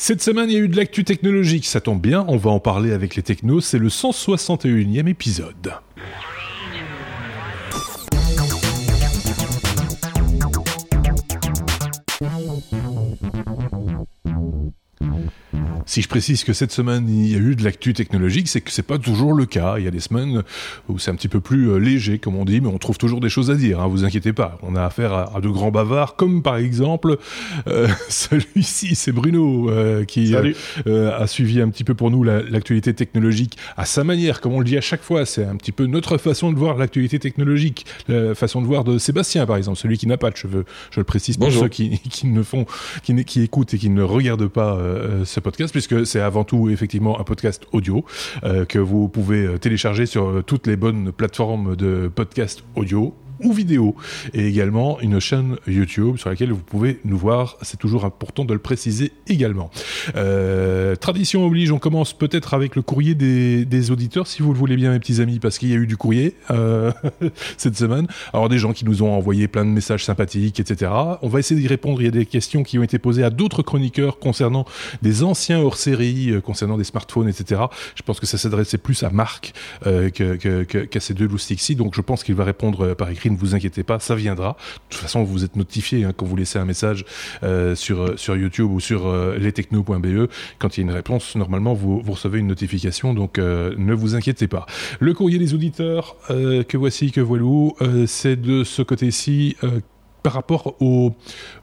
Cette semaine, il y a eu de l'actu technologique, ça tombe bien, on va en parler avec les technos, c'est le 161e épisode. Si je précise que cette semaine il y a eu de l'actu technologique, c'est que c'est pas toujours le cas. Il y a des semaines où c'est un petit peu plus euh, léger, comme on dit, mais on trouve toujours des choses à dire. Hein, vous inquiétez pas. On a affaire à, de grands bavards, comme par exemple euh, celui-ci, c'est Bruno euh, qui a suivi un petit peu pour nous l'actualité technologique à sa manière, comme on le dit à chaque fois. C'est un petit peu notre façon de voir l'actualité technologique, la façon de voir de Sébastien, par exemple, celui qui n'a pas de cheveux. Je le précise pour ceux qui, qui ne font, qui, qui, écoutent et qui ne regardent pas ce podcast puisque c'est avant tout effectivement un podcast audio euh, que vous pouvez euh, télécharger sur euh, toutes les bonnes plateformes de podcast audio ou vidéo, et également une chaîne YouTube sur laquelle vous pouvez nous voir. C'est toujours important de le préciser également. Euh, tradition oblige, on commence peut-être avec le courrier des, auditeurs, si vous le voulez bien, mes petits amis, parce qu'il y a eu du courrier euh, cette semaine. Alors des gens qui nous ont envoyé plein de messages sympathiques, etc. On va essayer d'y répondre. Il y a des questions qui ont été posées à d'autres chroniqueurs concernant des anciens hors-série, euh, concernant des smartphones, etc. Je pense que ça s'adressait plus à Marc qu'à que, ces deux loustiques-ci, donc je pense qu'il va répondre par écrit ne vous inquiétez pas, ça viendra. De toute façon, vous êtes notifié hein, quand vous laissez un message euh, sur, euh, sur YouTube ou sur euh, lestechno.be. Quand il y a une réponse, normalement, vous, vous recevez une notification, donc ne vous inquiétez pas. Le courrier des auditeurs, que voici, que voilou, c'est de ce côté-ci par rapport au,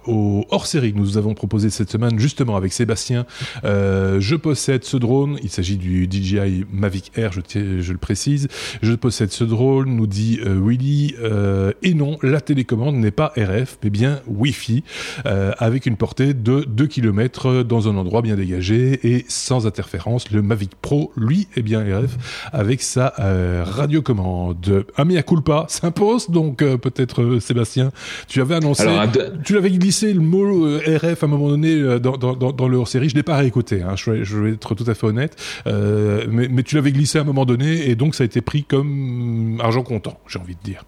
hors-série que nous avons proposé cette semaine, justement avec Sébastien, euh, je possède ce drone, il s'agit du DJI Mavic Air, je, je, le précise, je possède ce drone, nous dit euh, Willy, euh, et non, la télécommande n'est pas RF, mais bien Wi-Fi, avec une portée de 2 km dans un endroit bien dégagé et sans interférence. Le Mavic Pro, lui, est bien RF, avec sa radiocommande. Ah mea culpa s'impose, donc peut-être Sébastien, tu avais annoncé, tu l'avais glissé le mot euh, RF à un moment donné euh, dans, le hors-série. Je l'ai pas réécouté. Hein, je, vais, être tout à fait honnête. Euh, mais tu l'avais glissé à un moment donné et donc ça a été pris comme argent comptant, j'ai envie de dire.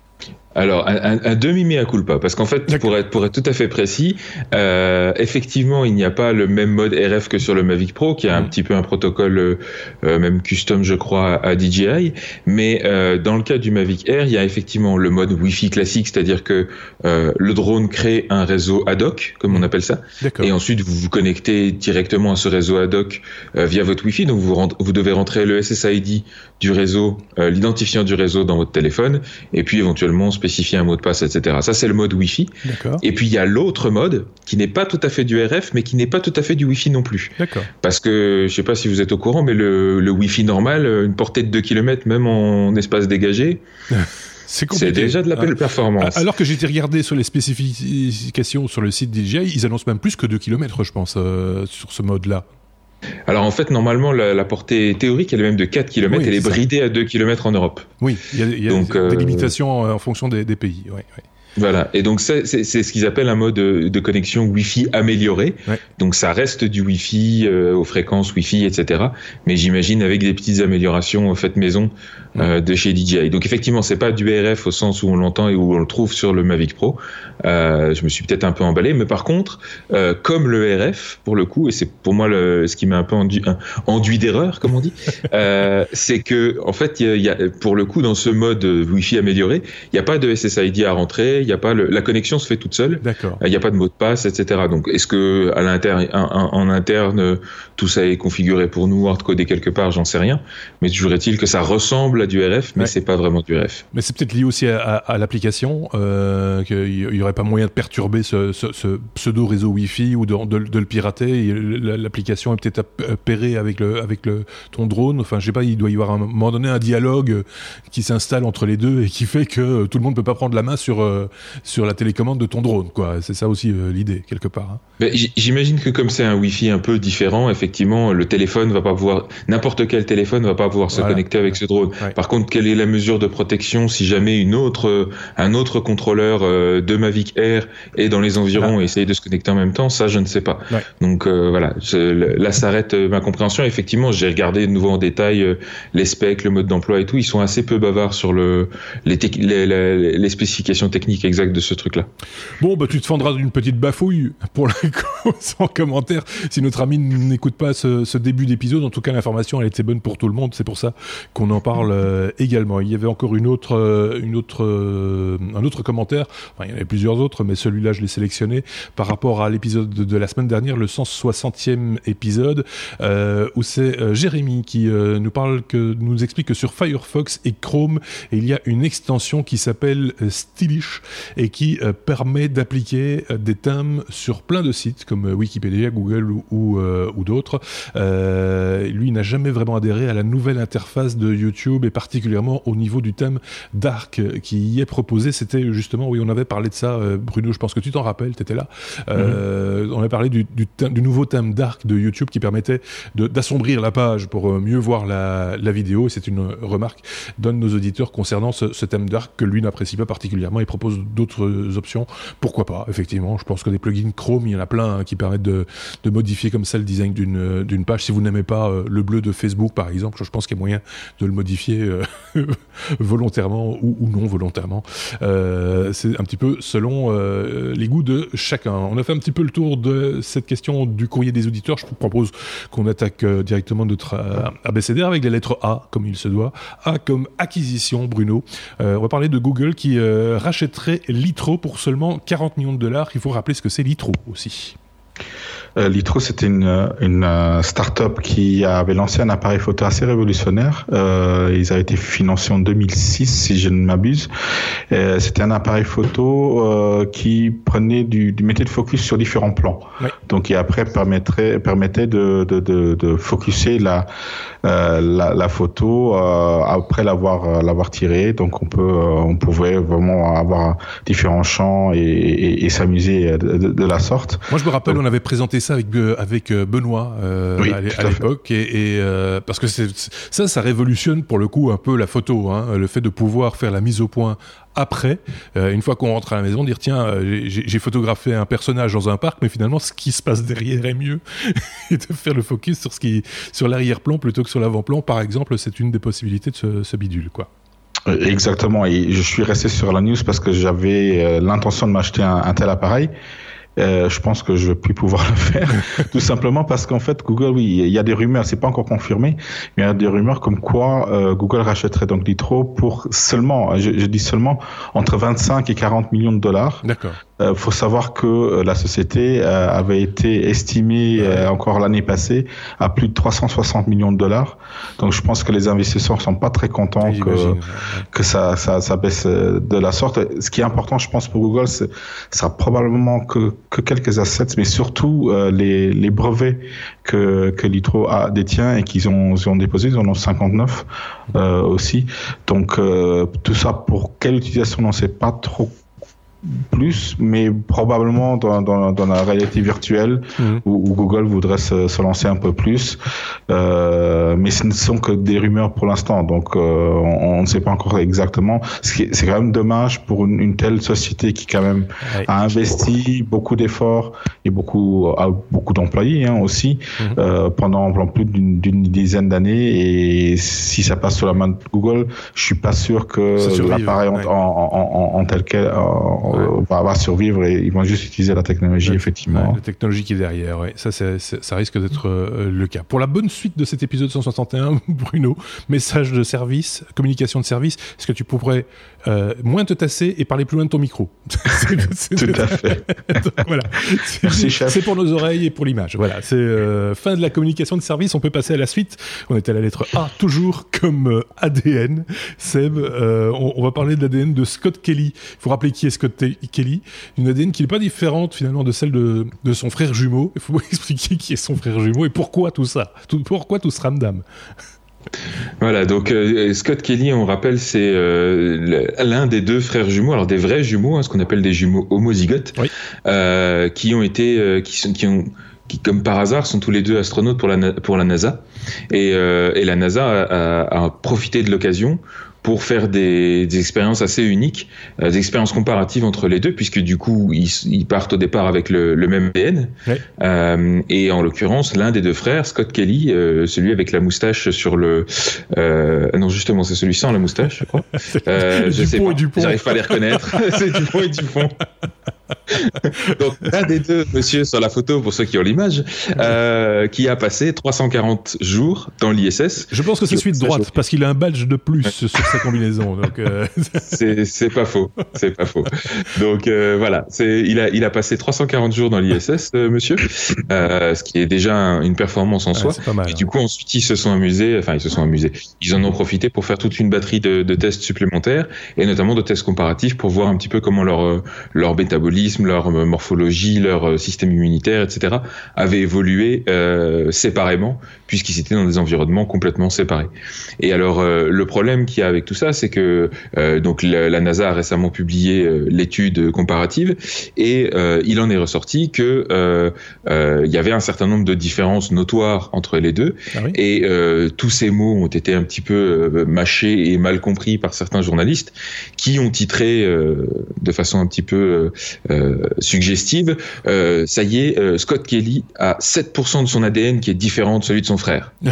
Alors, un, un, demi mea culpa, parce qu'en fait, pour être, pour être tout à fait précis, euh, effectivement, il n'y a pas le même mode RF que sur le Mavic Pro, qui a un mm. petit peu un protocole euh, euh, même custom, je crois, à DJI. Mais euh, dans le cas du Mavic Air, il y a effectivement le mode Wi-Fi classique, c'est-à-dire que le drone crée un réseau ad hoc, comme on mm. appelle ça, et ensuite vous vous connectez directement à ce réseau ad hoc via votre Wi-Fi. Donc vous, vous devez rentrer le SSID du réseau, l'identifiant du réseau dans votre téléphone, et puis éventuellement spécifier un mot de passe, etc. Ça, c'est le mode Wi-Fi. Et puis, il y a l'autre mode qui n'est pas tout à fait du RF, mais qui n'est pas tout à fait du Wi-Fi non plus. Parce que, je sais pas si vous êtes au courant, mais le, le Wi-Fi normal, une portée de 2 km, même en espace dégagé, C'est déjà de la belle performance. Alors que été regardé sur les spécifications sur le site DJI, ils annoncent même plus que 2 km, je pense, euh, sur ce mode-là. Alors en fait, normalement, la, portée théorique, elle est même de 4 km, elle est bridée à 2 km en Europe. Oui, il y a, y a des, euh, limitations en fonction des, des pays. Oui, oui. Voilà, et donc c'est ce qu'ils appellent un mode de, connexion Wi-Fi amélioré. Donc ça reste du Wi-Fi euh, aux fréquences Wi-Fi, etc. Mais j'imagine avec des petites améliorations faites maison euh, de chez DJI. Donc effectivement, c'est pas du RF au sens où on l'entend et où on le trouve sur le Mavic Pro. Euh, je me suis peut-être un peu emballé, mais par contre, euh, comme le RF pour le coup, et c'est pour moi le, ce qui m'a un peu enduit, enduit d'erreur, comme on dit, euh, c'est que en fait, il y a, pour le coup dans ce mode Wi-Fi amélioré, il n'y a pas de SSID à rentrer il y a pas le, la connexion se fait toute seule. D'accord. Il n'y a pas de mot de passe, etc. Donc, est-ce que à l'interne, en, interne, tout ça est configuré pour nous, hardcodé quelque part, j'en sais rien. Mais toujours est-il que ça ressemble à du RF, mais c'est pas vraiment du RF. Mais c'est peut-être lié aussi à, l'application, euh, qu'il n'y aurait pas moyen de perturber ce, ce, pseudo réseau Wi-Fi ou de, de, le pirater. L'application est peut-être pairée avec le avec le ton drone. Enfin, je sais pas, il doit y avoir à un moment donné un dialogue qui s'installe entre les deux et qui fait que tout le monde peut pas prendre la main sur euh, sur la télécommande de ton drone, quoi. C'est ça aussi euh, l'idée quelque part. Hein. J'imagine que comme c'est un Wi-Fi un peu différent, effectivement, le téléphone va pas pouvoir, n'importe quel téléphone va pas pouvoir se connecter avec ce drone. Par contre, quelle est la mesure de protection si jamais une autre, un autre contrôleur de Mavic Air est dans les environs et essaye de se connecter en même temps? Ça, je ne sais pas. Donc voilà, là s'arrête ma compréhension. Effectivement, j'ai regardé de nouveau en détail les specs, le mode d'emploi et tout. Ils sont assez peu bavards sur le, les, les, les spécifications techniques exactes de ce truc-là. Bon, bah tu te fendras d'une petite bafouille pour la sans commentaire. Si notre ami n'écoute pas ce, début d'épisode, en tout cas l'information elle était bonne pour tout le monde. C'est pour ça qu'on en parle euh, également. Il y avait encore une autre, euh, une autre, euh, un autre commentaire. Il y en avait plusieurs autres, mais celui-là je l'ai sélectionné par rapport à l'épisode de, la semaine dernière, le 160e épisode, où c'est Jérémy qui nous parle que nous explique que sur Firefox et Chrome, il y a une extension qui s'appelle Stylish et qui permet d'appliquer des thèmes sur plein de sites comme Wikipédia, Google ou, ou, d'autres. Lui n'a jamais vraiment adhéré à la nouvelle interface de YouTube et particulièrement au niveau du thème Dark qui y est proposé. C'était justement, oui, on avait parlé de ça, euh, Bruno, je pense que tu t'en rappelles, tu étais là. Mhm. On avait parlé du, du, nouveau thème Dark de YouTube qui permettait d'assombrir la page pour mieux voir la, la vidéo. C'est une remarque d'un de nos auditeurs concernant ce, ce thème Dark que lui n'apprécie pas particulièrement. Il propose d'autres options. Pourquoi pas, effectivement. Je pense que des plugins Chrome, il y en a plein hein, qui permettent de, de, modifier comme ça le design d'une d'une page. Si vous n'aimez pas euh, le bleu de Facebook, par exemple, je pense qu'il y a moyen de le modifier euh, volontairement ou, non volontairement. Euh, c'est un petit peu selon euh, les goûts de chacun. On a fait un petit peu le tour de cette question du courrier des auditeurs. Je vous propose qu'on attaque directement notre abécédaire avec les lettres A, comme il se doit. A comme acquisition, Bruno. on va parler de Google qui rachèterait Litro pour seulement 40 millions de dollars. Il faut rappeler ce que c'est Litro aussi. Euh, Litro, c'était une, une uh, start-up qui avait lancé un appareil photo assez révolutionnaire. Euh, ils avaient été financés en 2006, si je ne m'abuse. Euh, c'était un appareil photo euh, qui prenait du, du, mettait de focus sur différents plans. Donc, et après permettrait, permettait de, de, de, de focuser la, euh, la, la, photo euh, après l'avoir l'avoir tirée. Donc, on peut, on pouvait vraiment avoir différents champs et, et, et s'amuser de, de, la sorte. Moi, je me rappelle, avait présenté ça avec euh, avec euh, Benoît euh, à l'époque. Et, parce que ça ça révolutionne pour le coup un peu la photo hein, le fait de pouvoir faire la mise au point après, une fois qu'on rentre à la maison, dire tiens, j'ai photographié un personnage dans un parc, mais finalement, ce qui se passe derrière est mieux, et de faire le focus sur ce qui, sur l'arrière-plan plutôt que sur l'avant-plan, par exemple, c'est une des possibilités de ce, bidule, quoi. Exactement, et je suis resté sur la news parce que j'avais l'intention de m'acheter un, tel appareil. Euh, je pense que je vais plus pouvoir le faire, tout simplement parce qu'en fait Google, oui, il y a des rumeurs, c'est pas encore confirmé, mais il y a des rumeurs comme quoi euh, Google rachèterait donc Litro pour seulement, je, je, dis seulement entre 25 et 40 millions de dollars. D'accord. Euh, faut savoir que euh, la société euh, avait été estimée euh, encore l'année passée à plus de 360 millions de dollars. Donc je pense que les investisseurs sont pas très contents que, que ça, ça, ça, baisse de la sorte. Ce qui est important, je pense, pour Google, c'est ça probablement que, que quelques assets, mais surtout les, les brevets que, que Litro a détient et qu'ils ont, ils ont déposés, ils en ont 59 aussi. Donc tout ça pour quelle utilisation, on ne sait pas trop plus, mais probablement dans, dans, dans la réalité virtuelle mhm. où, Google voudrait se, se, lancer un peu plus. Euh, mais ce ne sont que des rumeurs pour l'instant, donc euh, on, ne sait pas encore exactement. C'est quand même dommage pour une, une, telle société qui quand même a investi beaucoup d'efforts et beaucoup a beaucoup d'employés hein, aussi mhm. euh, pendant, pendant, plus d'une dizaine d'années. Et si ça passe sur la main de Google, je suis pas sûr que l'appareil en, en, en, tel quel va, va, survivre et ils vont juste utiliser la technologie, effectivement. la technologie qui est derrière, ouais. Ça, ça risque d'être euh, le cas. Pour la bonne suite de cet épisode 161, Bruno, message de service, communication de service, est-ce que tu pourrais euh, moins te tasser et parler plus loin de ton micro? Tout à fait. voilà. C'est pour nos oreilles et pour l'image. Voilà. C'est euh, fin de la communication de service. On peut passer à la suite. On est à la lettre A, toujours comme ADN. Seb, on, on, va parler de l'ADN de Scott Kelly. Il faut rappeler qui est Scott Kelly, une ADN qui n'est pas différente finalement de celle de, son frère jumeau. Il faut expliquer qui est son frère jumeau et pourquoi tout ça, pourquoi tout ce ramdam? Voilà, donc euh, Scott Kelly, on rappelle, c'est euh, l'un des deux frères jumeaux, alors des vrais jumeaux, hein, ce qu'on appelle des jumeaux homozygotes, euh, qui ont été, qui, sont, qui ont qui, comme par hasard, sont tous les deux astronautes pour la, pour la NASA. Et, et la NASA a, a profité de l'occasion pour faire des, des expériences assez uniques, euh, des expériences comparatives entre les deux, puisque du coup ils, ils partent au départ avec le, le même ADN. Euh, et en l'occurrence, l'un des deux frères, Scott Kelly, euh, celui avec la moustache sur le, non justement c'est celui sans la moustache, je crois. Je sais pas, j'arrive pas à les reconnaître. c'est Dupont et Dupont. Donc l'un des deux, monsieur sur la photo pour ceux qui ont l'image, euh, qui a passé 340 jours dans l'ISS. Je pense que c'est celui de droite parce qu'il a un badge de plus sur sa combinaison. Donc euh... c'est pas faux, c'est pas faux. Donc euh, voilà, c'est il a il a passé 340 jours dans l'ISS, euh, monsieur, euh, ce qui est déjà une performance en ouais, soi. Pas mal, Et du coup ensuite ils se sont amusés, enfin ils se sont amusés, ils en ont profité pour faire toute une batterie de, de tests supplémentaires et notamment de tests comparatifs pour voir un petit peu comment leur leur métabolisme, leur morphologie, leur système immunitaire, etc., avaient évolué séparément, puisqu'ils étaient dans des environnements complètement séparés. Et alors, le problème qu'il y a avec tout ça, c'est que euh, donc la, la, NASA a récemment publié euh, l'étude comparative, et euh, il en est ressorti que euh, il y avait un certain nombre de différences notoires entre les deux, ah oui et tous ces mots ont été un petit peu mâchés et mal compris par certains journalistes, qui ont titré de façon un petit peu suggestive, euh, ça y est, euh, Scott Kelly a 7% de son ADN qui est différent de celui de son frère.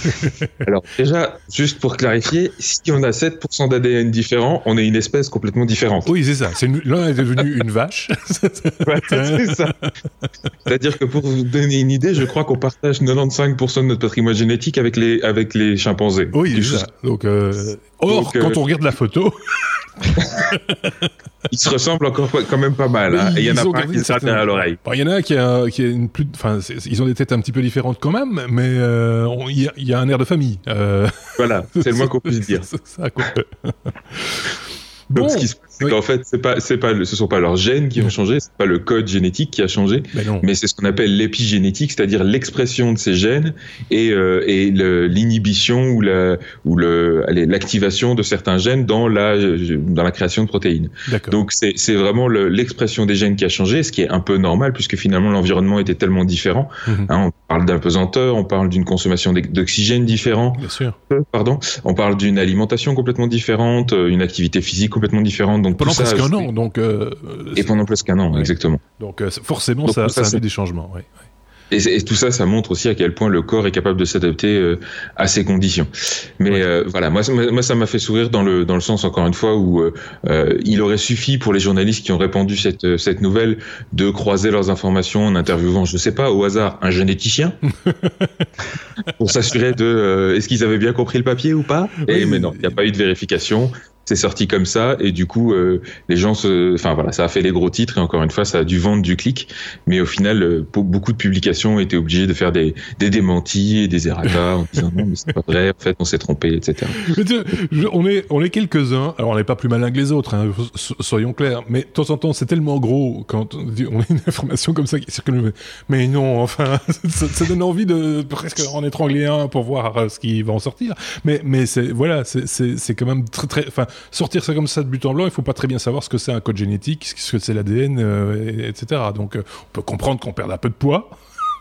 Alors déjà, juste pour clarifier, si on a 7% d'ADN différent, on est une espèce complètement différente. Oui, c'est ça. L'un est devenu une vache. ouais, c'est ça. C'est-à-dire que pour vous donner une idée, je crois qu'on partage 95% de notre patrimoine génétique avec les, avec les chimpanzés. Oui, c'est ça. Donc, euh... Or, Donc, quand on regarde la photo... ils se ressemblent encore quand même pas mal. Hein. Et il y en a pas qui se certaines... à l'oreille. Bon, il y en a un qui a, qui a une plus, enfin, ils ont des têtes un petit peu différentes quand même, mais euh, il y, y, a un air de famille. Euh... Voilà, c'est le moins qu'on puisse dire. ça, quoi. Donc, bon, ce qui se passe, c'est oui. qu'en fait, c'est pas, c'est pas, ce sont pas leurs gènes qui ont changé, c'est pas le code génétique qui a changé, mais, mais c'est ce qu'on appelle l'épigénétique, c'est-à-dire l'expression de ces gènes et, euh, et l'inhibition ou la, ou le, l'activation de certains gènes dans la, dans la création de protéines. Donc, c'est, c'est vraiment le, l'expression des gènes qui a changé, ce qui est un peu normal puisque finalement l'environnement était tellement différent. Mhm. Hein, on parle d'un pesanteur, on parle d'une consommation d'oxygène différent. Bien sûr. Pardon. On parle d'une alimentation complètement différente, une activité physique complètement différente. Donc pendant presque un an, donc. Euh, et pendant presque un an, exactement. Donc euh, forcément, donc, ça, ça, ça a des changements. Ouais. Et, et, tout ça, ça montre aussi à quel point le corps est capable de s'adapter euh, à ces conditions. Mais ouais. euh, voilà, moi, moi, ça m'a fait sourire dans le dans le sens encore une fois où euh, il aurait suffi pour les journalistes qui ont répandu cette cette nouvelle de croiser leurs informations en interviewant, je sais pas, au hasard, un généticien pour s'assurer de euh, est-ce qu'ils avaient bien compris le papier ou pas? Et oui, mais non, il n'y a pas eu de vérification c'est sorti comme ça et du coup euh, les gens se enfin voilà ça a fait les gros titres et encore une fois ça a dû vendre du clic. Mais au final euh, beaucoup de publications étaient obligées de faire des, des démentis et des errata en disant non mais c'est pas vrai en fait on s'est trompé etc mais tu, je, on est on est quelques uns alors on n'est pas plus malin que les autres hein, soyons clairs. Mais de temps en temps c'est tellement gros quand on a une information comme ça qui circule. Mais non enfin ça, ça, donne envie de presque en étrangler un pour voir euh, ce qui va en sortir. Mais mais c'est voilà c'est c'est quand même très très enfin sortir ça comme ça de but en blanc, il faut pas très bien savoir ce que c'est un code génétique, ce que c'est l'ADN, euh, etc. Donc, euh, on peut comprendre qu'on perde un peu de poids.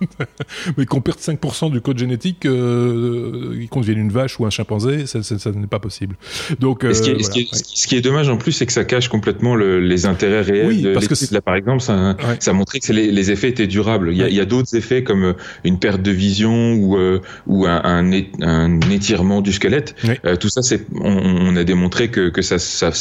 mais qu'on perde 5% du code génétique, euh, qu'on devienne une vache ou un chimpanzé, ça, ça, ça n'est pas possible. Donc, euh, ce, qui est, voilà, ce, qui est, ouais. ce, qui est, dommage en plus, c'est que ça cache complètement le, les intérêts réels oui, de parce que là, par exemple, ça, ouais. ça a montré que les, les, effets étaient durables. Il y a, ouais. a d'autres effets comme euh, une perte de vision ou, euh, ou un, un, un, étirement du squelette. Tout ça, c'est, on, on, a démontré que, que ça,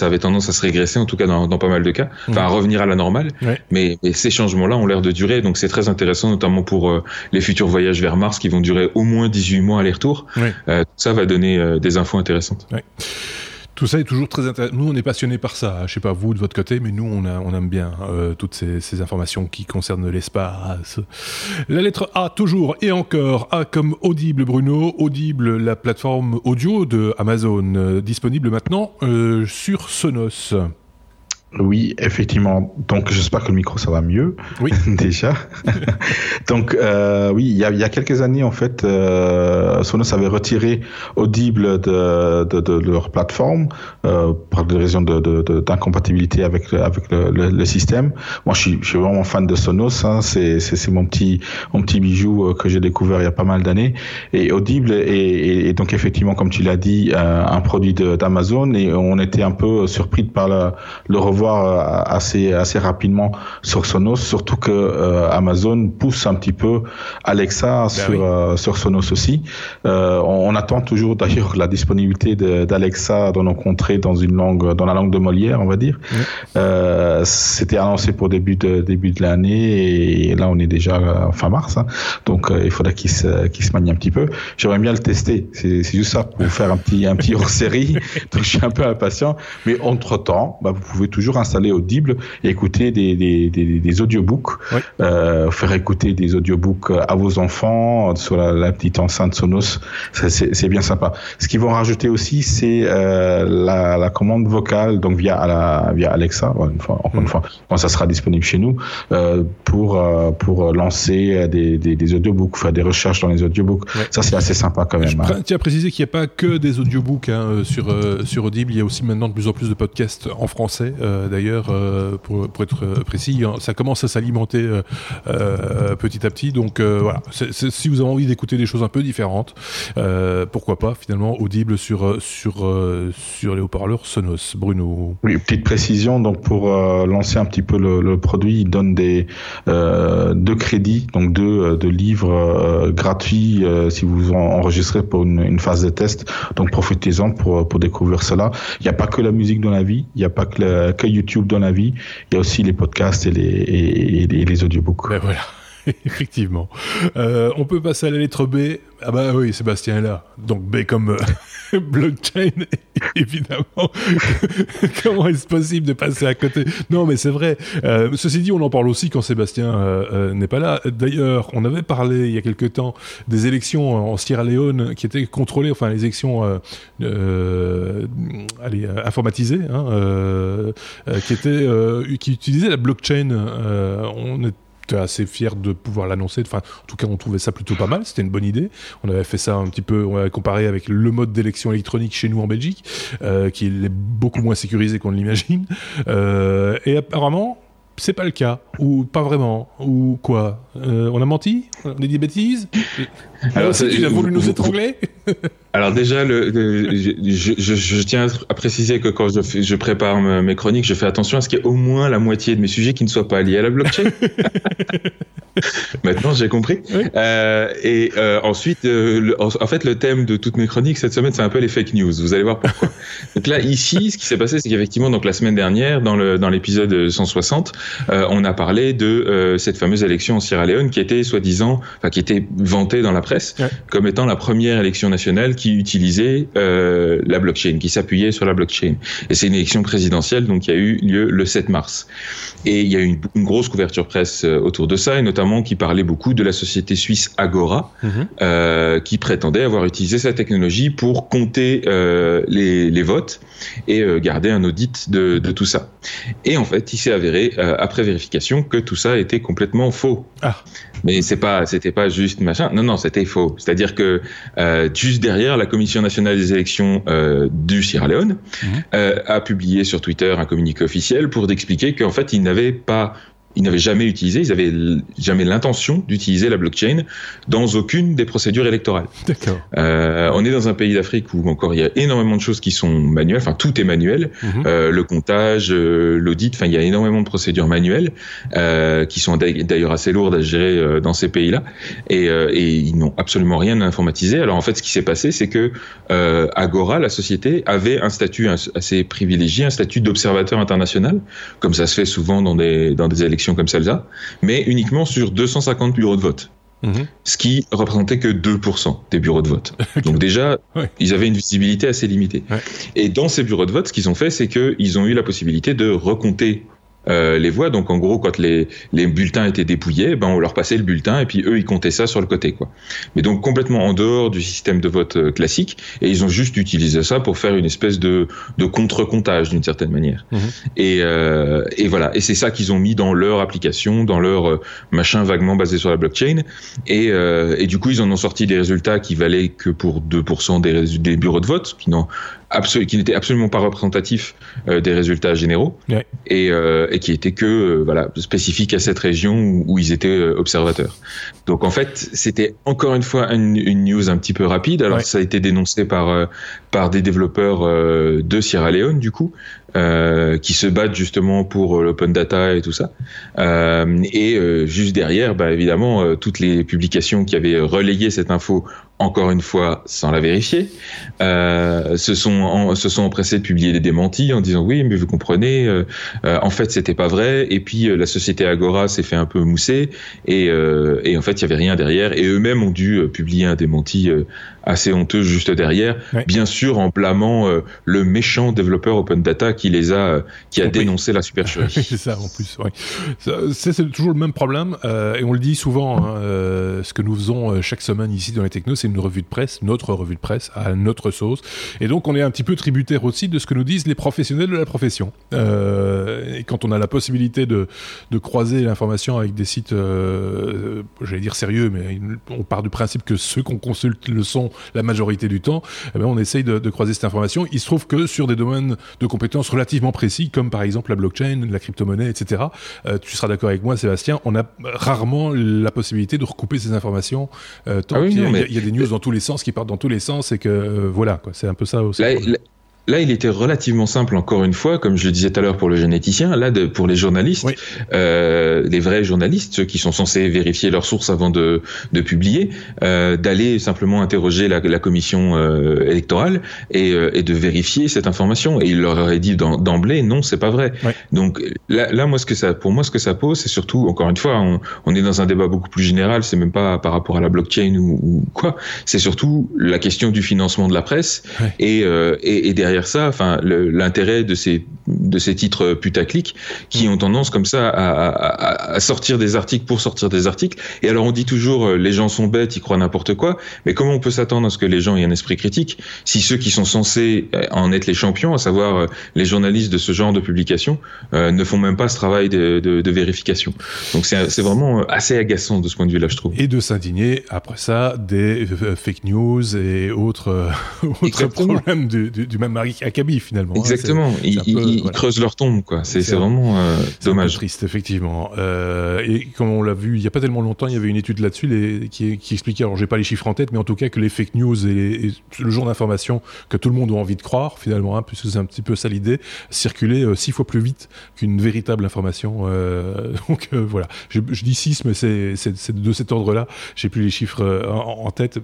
avait tendance à se régresser, en tout cas dans, dans pas mal de cas, enfin à revenir à la normale. Mais, mais, ces changements-là ont l'air de durer, donc c'est très intéressant, notamment pour les futurs voyages vers Mars qui vont durer au moins 18 mois aller-retour. Oui. Euh, tout ça va donner euh, des infos intéressantes. Oui. Tout ça est toujours très intéressant. Nous, on est passionnés par ça. Je sais pas vous de votre côté, mais nous, on, a, on aime bien euh, toutes ces, ces, informations qui concernent l'espace. La lettre A, toujours et encore. A comme Audible, Bruno. Audible, la plateforme audio de Amazon, euh, disponible maintenant euh, sur Sonos. Oui, effectivement. Donc, j'espère que le micro, ça va mieux. Oui. Déjà. Donc, euh, oui, il y, a, il y, a, quelques années, en fait, euh, Sonos avait retiré Audible de, de, de leur plateforme euh, par des raisons d'incompatibilité avec, avec le, le, le, système. Moi, je suis, je suis vraiment fan de Sonos. Hein. C'est mon petit, mon petit bijou euh, que j'ai découvert il y a pas mal d'années. Et Audible est, est, donc effectivement, comme tu l'as dit, euh, un produit d'Amazon. Et on était un peu surpris par le, le voir euh, assez assez rapidement sur Sonos, surtout que euh, Amazon pousse un petit peu Alexa ben sur euh, sur Sonos aussi. On, attend toujours d'ailleurs la disponibilité d'Alexa dans nos contrées dans une langue dans la langue de Molière, on va dire. C'était annoncé pour début de début de l'année et là on est déjà fin mars, hein. donc il faudrait qu'il se qu'il se manie un petit peu. J'aimerais bien le tester. C'est juste ça pour faire un petit un petit hors série. donc je suis un peu impatient, mais entre temps, bah, vous pouvez toujours installer Audible et écouter des, des, des, des audiobooks, euh, faire écouter des audiobooks à vos enfants sur la, la petite enceinte Sonos. C'est bien sympa. Ce qu'ils vont rajouter aussi, c'est euh, la, la, commande vocale, donc via, la, via Alexa, une fois, encore une mm. fois, quand ça sera disponible chez nous, euh, pour, pour lancer des, des, des, audiobooks, faire des recherches dans les audiobooks. Ça, c'est assez sympa quand même. Je hein. tiens à préciser qu'il n'y a pas que des audiobooks hein, sur, sur Audible, il y a aussi maintenant de plus en plus de podcasts en français. Euh, d'ailleurs, euh, pour, pour, être précis, hein, ça commence à s'alimenter euh, petit à petit. Donc voilà, si vous avez envie d'écouter des choses un peu différentes, pourquoi pas finalement audible sur sur sur les haut-parleurs Sonos. Bruno. Oui, petite précision. Donc pour lancer un petit peu le, produit, il donne des deux crédits, donc deux, livres gratuits si vous enregistrez pour une, phase de test. Donc profitez-en pour pour découvrir cela. Il n'y a pas que la musique dans la vie, il n'y a pas que que YouTube dans la vie. Il y a aussi les podcasts et les, audiobooks. Ben. Effectivement. Euh, on peut passer à la lettre B. Ah bah oui, Sébastien est là. Donc B comme euh, blockchain, évidemment. Comment est-ce possible de passer à côté? Non, mais c'est vrai. Euh, ceci dit, on en parle aussi quand Sébastien n'est pas là. D'ailleurs, on avait parlé il y a quelque temps des élections en Sierra Leone qui étaient contrôlées, enfin les élections allez, informatisées, hein, qui étaient, qui utilisaient la blockchain. on est assez fier de pouvoir l'annoncer. Enfin, en tout cas, on trouvait ça plutôt pas mal. C'était une bonne idée. On avait fait ça un petit peu, on avait comparé avec le mode d'élection électronique chez nous en Belgique, euh, qui est beaucoup moins sécurisé qu'on l'imagine. Euh, et apparemment, c'est pas le cas, ou pas vraiment, ou quoi euh, On a menti? On a dit des bêtises? Alors, tu as voulu nous étrangler? Alors déjà, le, je, je, je, tiens à préciser que quand je, prépare mes chroniques, je fais attention à ce qu'il y ait au moins la moitié de mes sujets qui ne soient pas liés à la blockchain. Maintenant, j'ai compris. Euh, et euh, ensuite, euh, en, fait, le thème de toutes mes chroniques cette semaine, c'est un peu les fake news. Vous allez voir pourquoi. donc là, ici, ce qui s'est passé, c'est qu'effectivement, donc la semaine dernière, dans le dans l'épisode 160, euh, on a parlé de cette fameuse élection en Sierra Leone qui était soi-disant, enfin qui était vantée dans la presse comme étant la première élection nationale qui utilisait euh, la blockchain, qui s'appuyait sur la blockchain. Et c'est une élection présidentielle, donc qui a eu lieu le 7 mars. Et il y a eu une, une grosse couverture presse autour de ça, et notamment qui parlait beaucoup de la société suisse Agora, mhm. euh, qui prétendait avoir utilisé sa technologie pour compter euh, les, les, votes et euh, garder un audit de, de, tout ça. Et en fait, il s'est avéré, euh, après vérification, que tout ça était complètement faux. Ah. Mais c'est pas, c'était pas juste machin. Non, non, c'était faux. C'est-à-dire que euh, juste derrière, la Commission nationale des élections du Sierra Leone mhm. a publié sur Twitter un communiqué officiel pour expliquer qu'en fait, ils n'avaient pas ils n'avaient jamais utilisé, ils avaient jamais l'intention d'utiliser la blockchain dans aucune des procédures électorales. D'accord. Euh, on est dans un pays d'Afrique où encore il y a énormément de choses qui sont manuelles, enfin tout est manuel, mhm. euh, le comptage, euh, l'audit, enfin il y a énormément de procédures manuelles euh, qui sont d'ailleurs assez lourdes à gérer euh, dans ces pays-là, et, euh, et, ils n'ont absolument rien à informatiser. Alors en fait, ce qui s'est passé, c'est que Agora, la société, avait un statut assez privilégié, un statut d'observateur international, comme ça se fait souvent dans des dans des élections comme celle-là, mais uniquement sur 250 bureaux de vote. Mhm. Ce qui représentait que 2% des bureaux de vote. Donc déjà, ils avaient une visibilité assez limitée. Et dans ces bureaux de vote, ce qu'ils ont fait, c'est qu'ils ont eu la possibilité de recompter euh, les voix. Donc en gros, quand les, les bulletins étaient dépouillés, ben on leur passait le bulletin et puis eux ils comptaient ça sur le côté quoi. Mais donc complètement en dehors du système de vote euh, classique et ils ont juste utilisé ça pour faire une espèce de, de contre-comptage d'une certaine manière. Mhm. Et, euh, et voilà. Et c'est ça qu'ils ont mis dans leur application, dans leur euh, machin vaguement basé sur la blockchain. Et, euh, et du coup ils en ont sorti des résultats qui valaient que pour 2% des, des bureaux de vote, qui n'ont qui n'était absolument pas représentatif euh, des résultats généraux et, euh, et, qui était que euh, voilà spécifique à cette région où, où ils étaient observateurs. Donc en fait, c'était encore une fois une, une, news un petit peu rapide. Alors ça a été dénoncé par par des développeurs de Sierra Leone du coup, euh, qui se battent justement pour l'open data et tout ça. Euh, et euh, juste derrière, bah, évidemment, toutes les publications qui avaient relayé cette info encore une fois sans la vérifier, euh, se sont se sont empressés de publier des démentis en disant oui mais vous comprenez, euh, euh, en fait c'était pas vrai. Et puis la société Agora s'est fait un peu mousser. Et, et en fait il y avait rien derrière. Et eux-mêmes ont dû publier un démenti assez honteux juste derrière, bien sûr en blâmant le méchant développeur Open Data qui les a qui a dénoncé la supercherie. c'est ça en plus. C'est toujours le même problème et on le dit souvent. Hein, ce que nous faisons chaque semaine ici dans les technos, c'est une revue de presse, notre revue de presse, à notre sauce. Et donc, on est un petit peu tributaire aussi de ce que nous disent les professionnels de la profession. Euh, et quand on a la possibilité de, de croiser l'information avec des sites, euh, j'allais dire sérieux, mais on part du principe que ceux qu'on consulte le sont la majorité du temps, eh bien, on essaye de, de, croiser cette information. Il se trouve que sur des domaines de compétences relativement précis, comme par exemple la blockchain, la crypto-monnaie, etc., euh, tu seras d'accord avec moi, Sébastien, on a rarement la possibilité de recouper ces informations. Euh, tant ah qu'il y, y, a des news dans tous les sens qui partent dans tous les sens et que euh, voilà quoi c'est un peu ça aussi Là, il était relativement simple, encore une fois, comme je le disais tout à l'heure pour le généticien. Là, de, pour les journalistes, euh, les vrais journalistes, ceux qui sont censés vérifier leurs sources avant de, de publier, euh, d'aller simplement interroger la, la commission euh, électorale et, et, de vérifier cette information. Et il leur aurait dit d'emblée, non, c'est pas vrai. Donc là, là, moi, ce que ça, pour moi, ce que ça pose, c'est surtout, encore une fois, on, on, est dans un débat beaucoup plus général. C'est même pas par rapport à la blockchain ou, ou quoi. C'est surtout la question du financement de la presse et, et, et derrière ça, enfin l'intérêt de ces de ces titres putaclic qui ont tendance comme ça à, à, sortir des articles pour sortir des articles. Et alors on dit toujours euh, les gens sont bêtes, ils croient n'importe quoi. Mais comment on peut s'attendre à ce que les gens aient un esprit critique si ceux qui sont censés euh, en être les champions, à savoir euh, les journalistes de ce genre de publication, ne font même pas ce travail de, de, de vérification. Donc c'est vraiment assez agaçant de ce point de vue-là, je trouve. Et de s'indigner après ça des fake news et autres, autres problèmes du, du, du même Akabi finalement. Hein, Exactement. ils, creusent leur tombe, quoi. C'est vraiment euh, dommage. triste, effectivement. Euh, et comme on l'a vu il y a pas tellement longtemps, il y avait une étude là-dessus qui, qui, expliquait, alors j'ai pas les chiffres en tête, mais en tout cas que les fake news et, le genre d'information que tout le monde a envie de croire, finalement, hein, puisque c'est un petit peu ça l'idée, circulaient euh, six fois plus vite qu'une véritable information. Euh, donc voilà, je, je, dis six, mais c'est de cet ordre-là. J'ai plus les chiffres en, en tête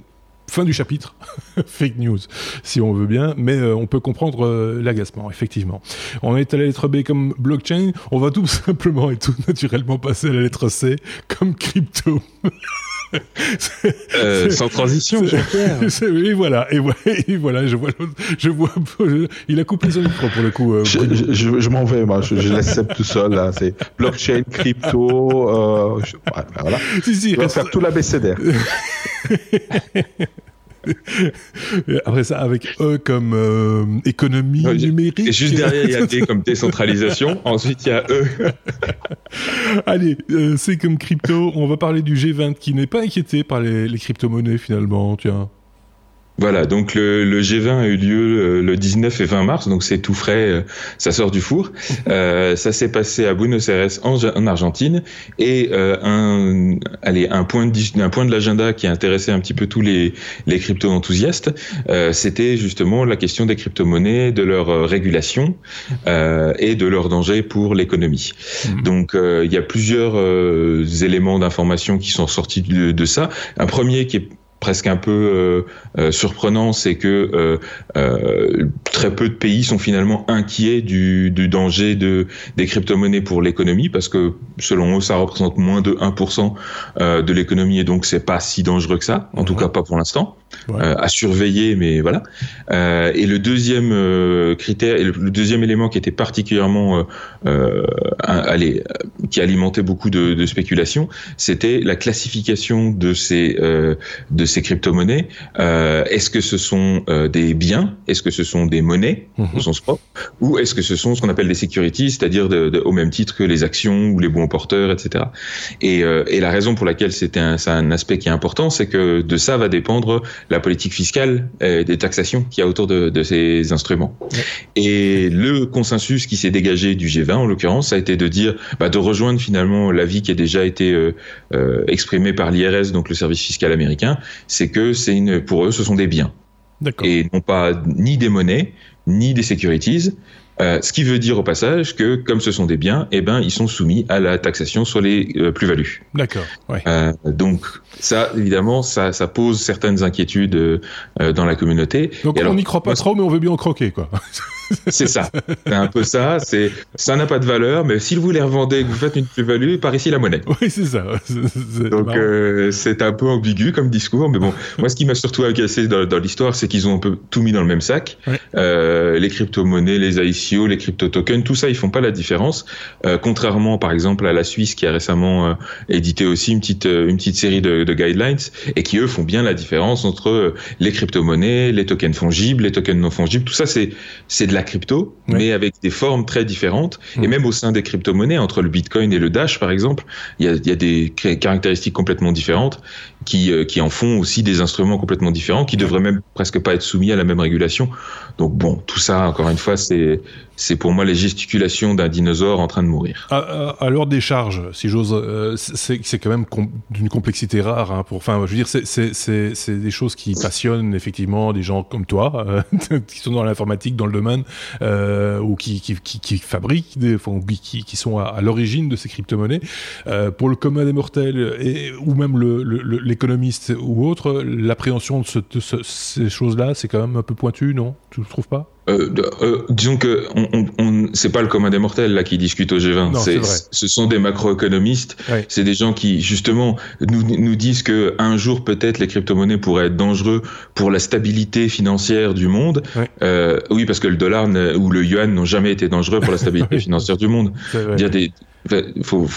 fin du chapitre, fake news, si on veut bien, mais euh, on peut comprendre euh, l'agacement, effectivement. On est à la lettre B comme blockchain, on va tout simplement et tout naturellement passer à la lettre C comme crypto. Euh, sans transition, Oui, voilà, et, voilà, je vois, je vois, il a coupé son micro pour le coup. je, m'en vais, moi, je, laisse tout seul. C'est blockchain, crypto, je, voilà. Si, si, va faire tout l'abécédaire. Après ça, avec E comme euh, économie numérique. Et juste derrière, il y a D comme décentralisation. Ensuite, il y a E. Allez, euh, c'est comme crypto. On va parler du G20 qui n'est pas inquiété par les, les crypto-monnaies finalement. Tiens. Voilà, donc le, le, G20 a eu lieu euh, le 19 et 20 mars, donc c'est tout frais, euh, ça sort du four. Euh, ça s'est passé à Buenos Aires en, en Argentine et euh, un, allez, un point de, un point de l'agenda qui a intéressé un petit peu tous les, les crypto enthousiastes, euh, c'était justement la question des crypto-monnaies, de leur régulation et de leur danger pour l'économie. Mmh. Donc il y a plusieurs éléments d'information qui sont sortis de, de ça. Un premier qui est presque un peu euh, euh, surprenant, c'est que euh, très peu de pays sont finalement inquiets du, du danger de, des crypto-monnaies pour l'économie, parce que selon eux, ça représente moins de 1% de l'économie, et donc c'est pas si dangereux que ça, en tout cas pas pour l'instant. à surveiller, mais voilà. et le deuxième critère, et le, deuxième élément qui était particulièrement, allez, qui alimentait beaucoup de, de spéculation, c'était la classification de ces de ces crypto-monnaies. est-ce que ce sont des biens? Est-ce que ce sont des monnaies mhm. au sens propre? Ou est-ce que ce sont ce qu'on appelle des securities, c'est-à-dire au même titre que les actions ou les bons porteurs, etc. Et, euh, et la raison pour laquelle c'était un, un aspect qui est important, c'est que de ça va dépendre la politique fiscale et des taxations qu'il y a autour de, de ces instruments. Et le consensus qui s'est dégagé du G20, en l'occurrence, ça a été de dire, bah, de rejoindre finalement l'avis qui a déjà été euh, euh, exprimé par l'IRS, donc le service fiscal américain, c'est que c'est une, pour eux, ce sont des biens. Et non pas ni des monnaies, ni des securities, euh, ce qui veut dire au passage que comme ce sont des biens, eh ben ils sont soumis à la taxation sur les euh, plus-values. D'accord. Ouais. Euh, donc ça, évidemment, ça, ça pose certaines inquiétudes dans la communauté. Donc on n'y croit pas trop, mais on veut bien en croquer, quoi. c'est ça. C'est un peu ça. C'est ça n'a pas de valeur, mais si vous les revendez, que vous faites une plus-value, par ici la monnaie. Oui, c'est ça. Donc c'est un peu ambigu comme discours, mais bon, moi ce qui m'a surtout agacé dans, dans l'histoire, c'est qu'ils ont un peu tout mis dans le même sac. les crypto-monnaies, les ICO, les crypto-tokens, tout ça, ils font pas la différence. Euh, contrairement, par exemple, à la Suisse qui a récemment euh, édité aussi une petite euh, une petite série de, guidelines et qui eux font bien la différence entre les crypto-monnaies, les tokens fongibles, les tokens non fongibles. Tout ça, c'est c'est de la crypto, mais avec des formes très différentes. Mmh. Et même au sein des crypto-monnaies, entre le Bitcoin et le Dash, par exemple, il y a, y a des caractéristiques complètement différentes qui qui en font aussi des instruments complètement différents, qui devraient même presque pas être soumis à la même régulation. Donc bon, tout ça, encore une fois, c'est c'est pour moi les gesticulations d'un dinosaure en train de mourir. À, à, l'heure des charges, si j'ose, euh, c'est quand même d'une complexité rare. Hein, pour, enfin, je veux dire, c'est des choses qui passionnent effectivement des gens comme toi, euh, qui sont dans l'informatique, dans le domaine, euh, ou qui, qui, qui, qui, fabriquent, des, enfin, qui, qui sont à, l'origine de ces crypto-monnaies. Euh, pour le commun des mortels, et, ou même l'économiste le, ou autre, l'appréhension de, ce, de ce, ces choses-là, c'est quand même un peu pointu, non? Tu ne trouves pas? Euh, euh, disons que on, on, c'est pas le commun des mortels là qui discute au G20. c'est, ce sont des macroéconomistes. C'est des gens qui justement nous, nous disent que un jour peut-être les crypto-monnaies pourraient être dangereux pour la stabilité financière du monde. Euh, oui, parce que le dollar ou le yuan n'ont jamais été dangereux pour la stabilité financière du monde. Dire des, il faut,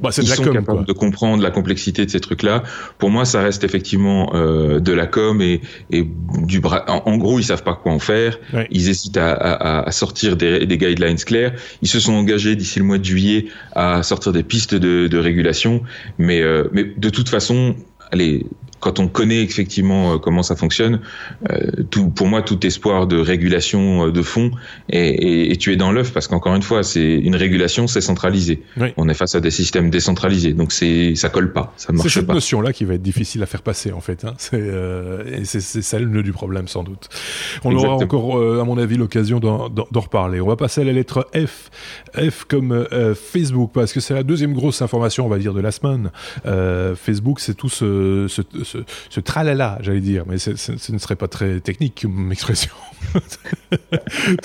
bah, ils sont capables de comprendre la complexité de ces trucs-là. Pour moi, ça reste effectivement euh, de la com et, et du bras. En, gros, ils savent pas quoi en faire. Ils hésitent à, à, à sortir des, des, guidelines clairs. Ils se sont engagés d'ici le mois de juillet à sortir des pistes de, de régulation, mais, euh, mais de toute façon, allez, quand on connaît effectivement euh, comment ça fonctionne, euh, tout, pour moi, tout espoir de régulation euh, de fond est, est, tué dans l'œuf parce qu'encore une fois, c'est une régulation, c'est centralisé. On est face à des systèmes décentralisés, donc c'est ça colle pas, ça marche pas. C'est cette notion-là qui va être difficile à faire passer en fait. Hein. C'est euh, c'est le nœud du problème sans doute. On aura encore, à mon avis, l'occasion d'en reparler. On va passer à la lettre F, F comme Facebook parce que c'est la deuxième grosse information, on va dire, de la semaine. Facebook, c'est tout ce, ce ce, tralala, j'allais dire, mais ce ne serait pas très technique comme expression.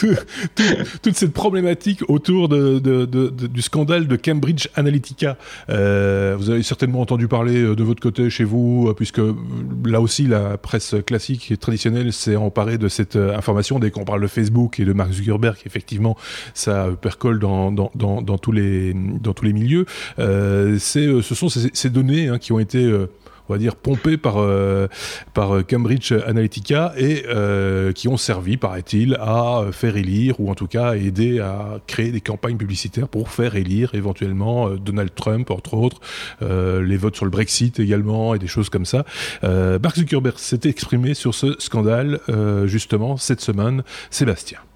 toute cette problématique autour du scandale de Cambridge Analytica. Euh, vous avez certainement entendu parler euh, de votre côté chez vous, euh, puisque là aussi la presse classique et traditionnelle s'est emparée de cette information dès qu'on parle de Facebook et de Mark Zuckerberg. Effectivement, ça percole dans, tous les milieux. Ce sont ces, ces données hein, qui ont été on va dire, pompés par, euh, par euh, Cambridge Analytica et euh, qui ont servi, paraît-il, à faire élire ou en tout cas aider à créer des campagnes publicitaires pour faire élire éventuellement Donald Trump, entre autres, les votes sur le Brexit également et des choses comme ça. Mark Zuckerberg s'est exprimé sur ce scandale justement cette semaine. Sébastien.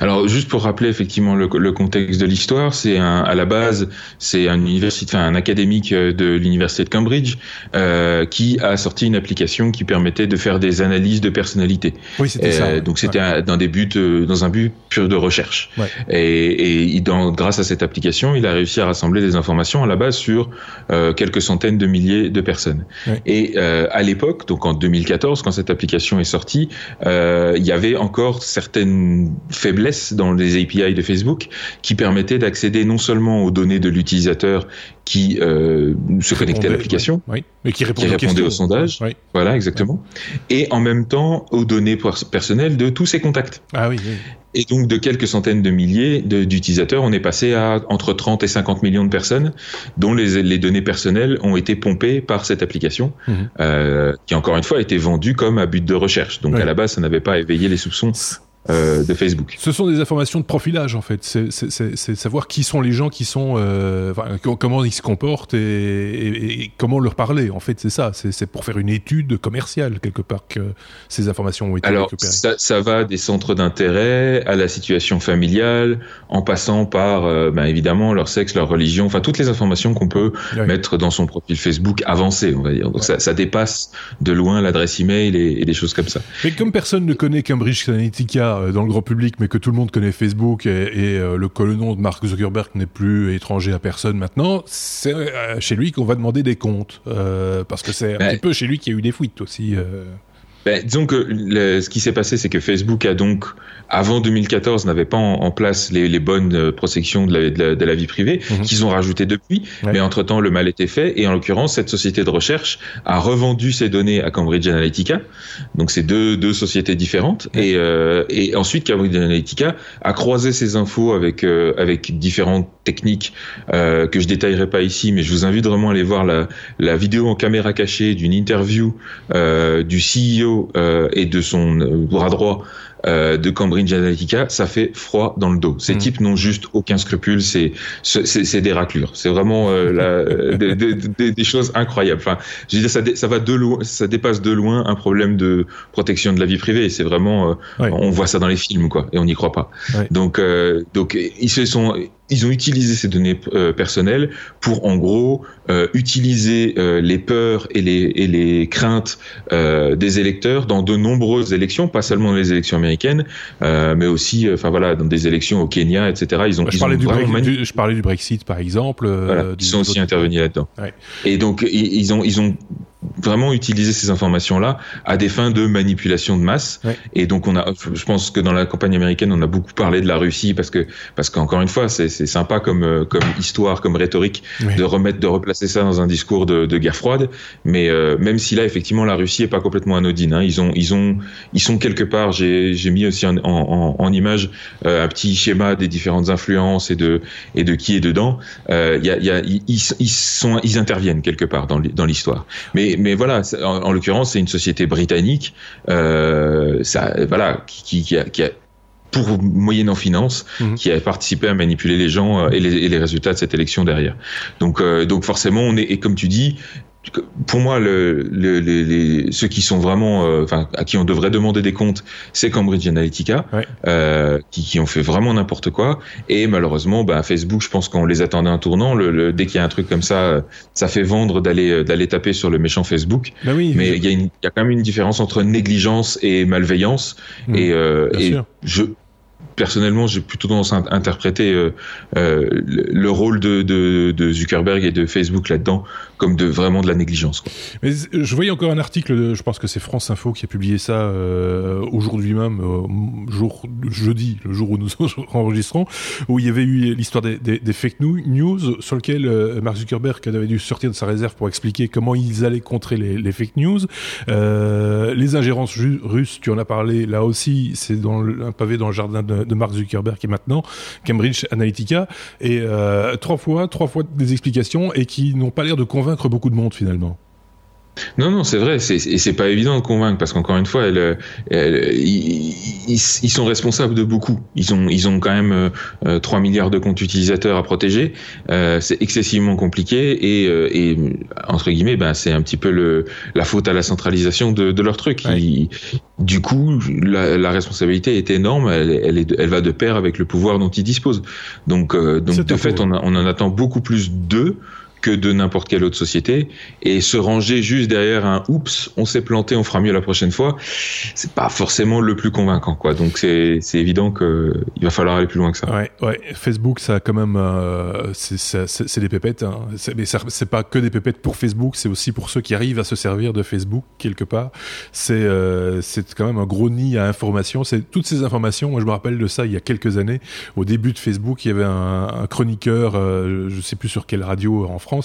Alors juste pour rappeler effectivement le, le contexte de l'histoire, c'est à la base c'est un université, enfin un académique euh, de l'université de Cambridge euh, qui a sorti une application qui permettait de faire des analyses de personnalité. Oui, c'était ça. Euh, donc c'était dans des buts, euh, dans un but pur de recherche. Ouais. Et, et dans, grâce à cette application, il a réussi à rassembler des informations à la base sur euh, quelques centaines de milliers de personnes. Ouais. Et euh, à l'époque, donc en 2014, quand cette application est sortie, il y avait encore certaines faiblesses dans les API de Facebook qui permettait d'accéder non seulement aux données de l'utilisateur qui euh, se connectait à l'application, oui, mais qui répondait, qui au sondage, voilà exactement, et en même temps aux données personnelles de tous ses contacts. Ah oui. Et donc de quelques centaines de milliers d'utilisateurs, on est passé à entre 30 et 50 millions de personnes dont les, les données personnelles ont été pompées par cette application, mhm. euh, qui encore une fois a été vendue comme à but de recherche. Donc à la base, ça n'avait pas éveillé les soupçons euh, de Facebook. Ce sont des informations de profilage en fait. C'est savoir qui sont les gens qui sont, euh, comment ils se comportent et, comment leur parler. En fait, c'est ça. C'est pour faire une étude commerciale quelque part que ces informations ont été Alors, Ça, ça va des centres d'intérêt à la situation familiale, en passant par, euh, ben, évidemment, leur sexe, leur religion, enfin toutes les informations qu'on peut mettre dans son profil Facebook avancé, on va dire. Donc ça, ça, dépasse de loin l'adresse email et, et des choses comme ça. Mais comme personne ne connaît Cambridge Analytica euh, dans le grand public, mais que tout le monde connaît Facebook et, euh, le, nom de Mark Zuckerberg n'est plus étranger à personne maintenant, c'est euh, chez lui qu'on va demander des comptes. parce que c'est un petit peu chez lui qu'il y a eu des fuites aussi. Ben, disons que ce qui s'est passé, c'est que Facebook a donc, avant 2014, n'avait pas en, place les, les, bonnes euh, protections de la, de la, de la vie privée, mhm. qu'ils ont rajouté depuis. Mais entre-temps, le mal était fait. Et en l'occurrence, cette société de recherche a revendu ses données à Cambridge Analytica. Donc, c'est deux, deux sociétés différentes. Et, euh, et ensuite, Cambridge Analytica a croisé ces infos avec, euh, avec différentes techniques euh, que je détaillerai pas ici, mais je vous invite vraiment à aller voir la, la vidéo en caméra cachée d'une interview euh, du CEO euh, et de son euh, bras droit euh, de Cambridge Analytica, ça fait froid dans le dos. Ces mm. types n'ont juste aucun scrupule, c'est c'est des raclures. C'est vraiment des, choses incroyables. Enfin, je veux dire, ça, ça va de loin, ça dépasse de loin un problème de protection de la vie privée. C'est vraiment, on voit ça dans les films, quoi, et on n'y croit pas. Donc, donc ils se sont ils ont utilisé ces données euh, personnelles pour en gros euh, utiliser euh, les peurs et les, et les craintes des électeurs dans de nombreuses élections, pas seulement dans les élections américaines, mais aussi, enfin voilà, dans des élections au Kenya, etc. Ils ont, je, parlais, du Brexit, je parlais du Brexit par exemple. ils sont aussi intervenus là-dedans. Et donc ils ont ils ont vraiment utiliser ces informations-là à des fins de manipulation de masse. Et donc on a, je pense que dans la campagne américaine, on a beaucoup parlé de la Russie parce que parce qu'encore une fois, c'est sympa comme euh, comme histoire, comme rhétorique de remettre, de replacer ça dans un discours de, de guerre froide. Mais euh, même si là, effectivement, la Russie est pas complètement anodine. Hein, ils ont ils ont ils sont quelque part. J'ai j'ai mis aussi en, en, en image euh, un petit schéma des différentes influences et de et de qui est dedans. Il y a, y a ils, ils sont ils interviennent quelque part dans dans l'histoire. Mais mais, voilà, en, l'occurrence, c'est une société britannique, euh, ça, voilà, qui, qui, a, qui a pour moyennant finance, mhm. qui a participé à manipuler les gens euh, et les, et les, résultats de cette élection derrière. Donc, euh, donc forcément, on est, et comme tu dis, pour moi, le, le, les, ceux qui sont vraiment, euh, enfin, à qui on devrait demander des comptes, c'est Cambridge Analytica, euh, qui, qui, ont fait vraiment n'importe quoi. Et malheureusement, bah, Facebook, je pense qu'on les attendait un tournant. Le, dès qu'il y a un truc comme ça, ça fait vendre d'aller d'aller taper sur le méchant Facebook. Bah oui, Mais il y, a y a quand même une différence entre négligence et malveillance. Mmh, et, euh, et je personnellement, j'ai plutôt tendance à interpréter euh, euh, le rôle de, de, de, Zuckerberg et de Facebook là-dedans comme de vraiment de la négligence. Mais je voyais encore un article, je pense que c'est France Info qui a publié ça euh, aujourd'hui même, euh, jour jeudi, le jour où nous enregistrons, où il y avait eu l'histoire des, fake news sur lequel euh, Mark Zuckerberg avait dû sortir de sa réserve pour expliquer comment ils allaient contrer les, fake news. les ingérences russes, tu en as parlé, là aussi, c'est un pavé dans le jardin de, de Mark Zuckerberg est maintenant Cambridge Analytica, et trois fois, trois fois des explications et qui n'ont pas l'air de convaincre convaincre beaucoup de monde finalement. Non, non, c'est vrai, et c'est pas évident de convaincre parce qu'encore une fois, elle, ils, sont responsables de beaucoup. Ils ont, ils ont quand même euh, 3 milliards de comptes utilisateurs à protéger. Euh, c'est excessivement compliqué et, euh, et entre guillemets, ben, c'est un petit peu le, la faute à la centralisation de, de leur truc. du coup, la, la, responsabilité est énorme. Elle, elle, est, elle va de pair avec le pouvoir dont ils disposent. Donc, euh, donc de fait, on, on en attend beaucoup plus d'eux que de n'importe quelle autre société et se ranger juste derrière un oups, on s'est planté, on fera mieux la prochaine fois, c'est pas forcément le plus convaincant quoi. Donc c'est évident que il va falloir aller plus loin que ça. Ouais, ouais. Facebook ça a quand même euh, c'est des pépettes hein. mais c'est pas que des pépettes pour Facebook, c'est aussi pour ceux qui arrivent à se servir de Facebook quelque part. C'est euh, c'est quand même un gros nid à informations, c'est toutes ces informations, moi je me rappelle de ça il y a quelques années au début de Facebook, il y avait un, un chroniqueur euh, je sais plus sur quelle radio en France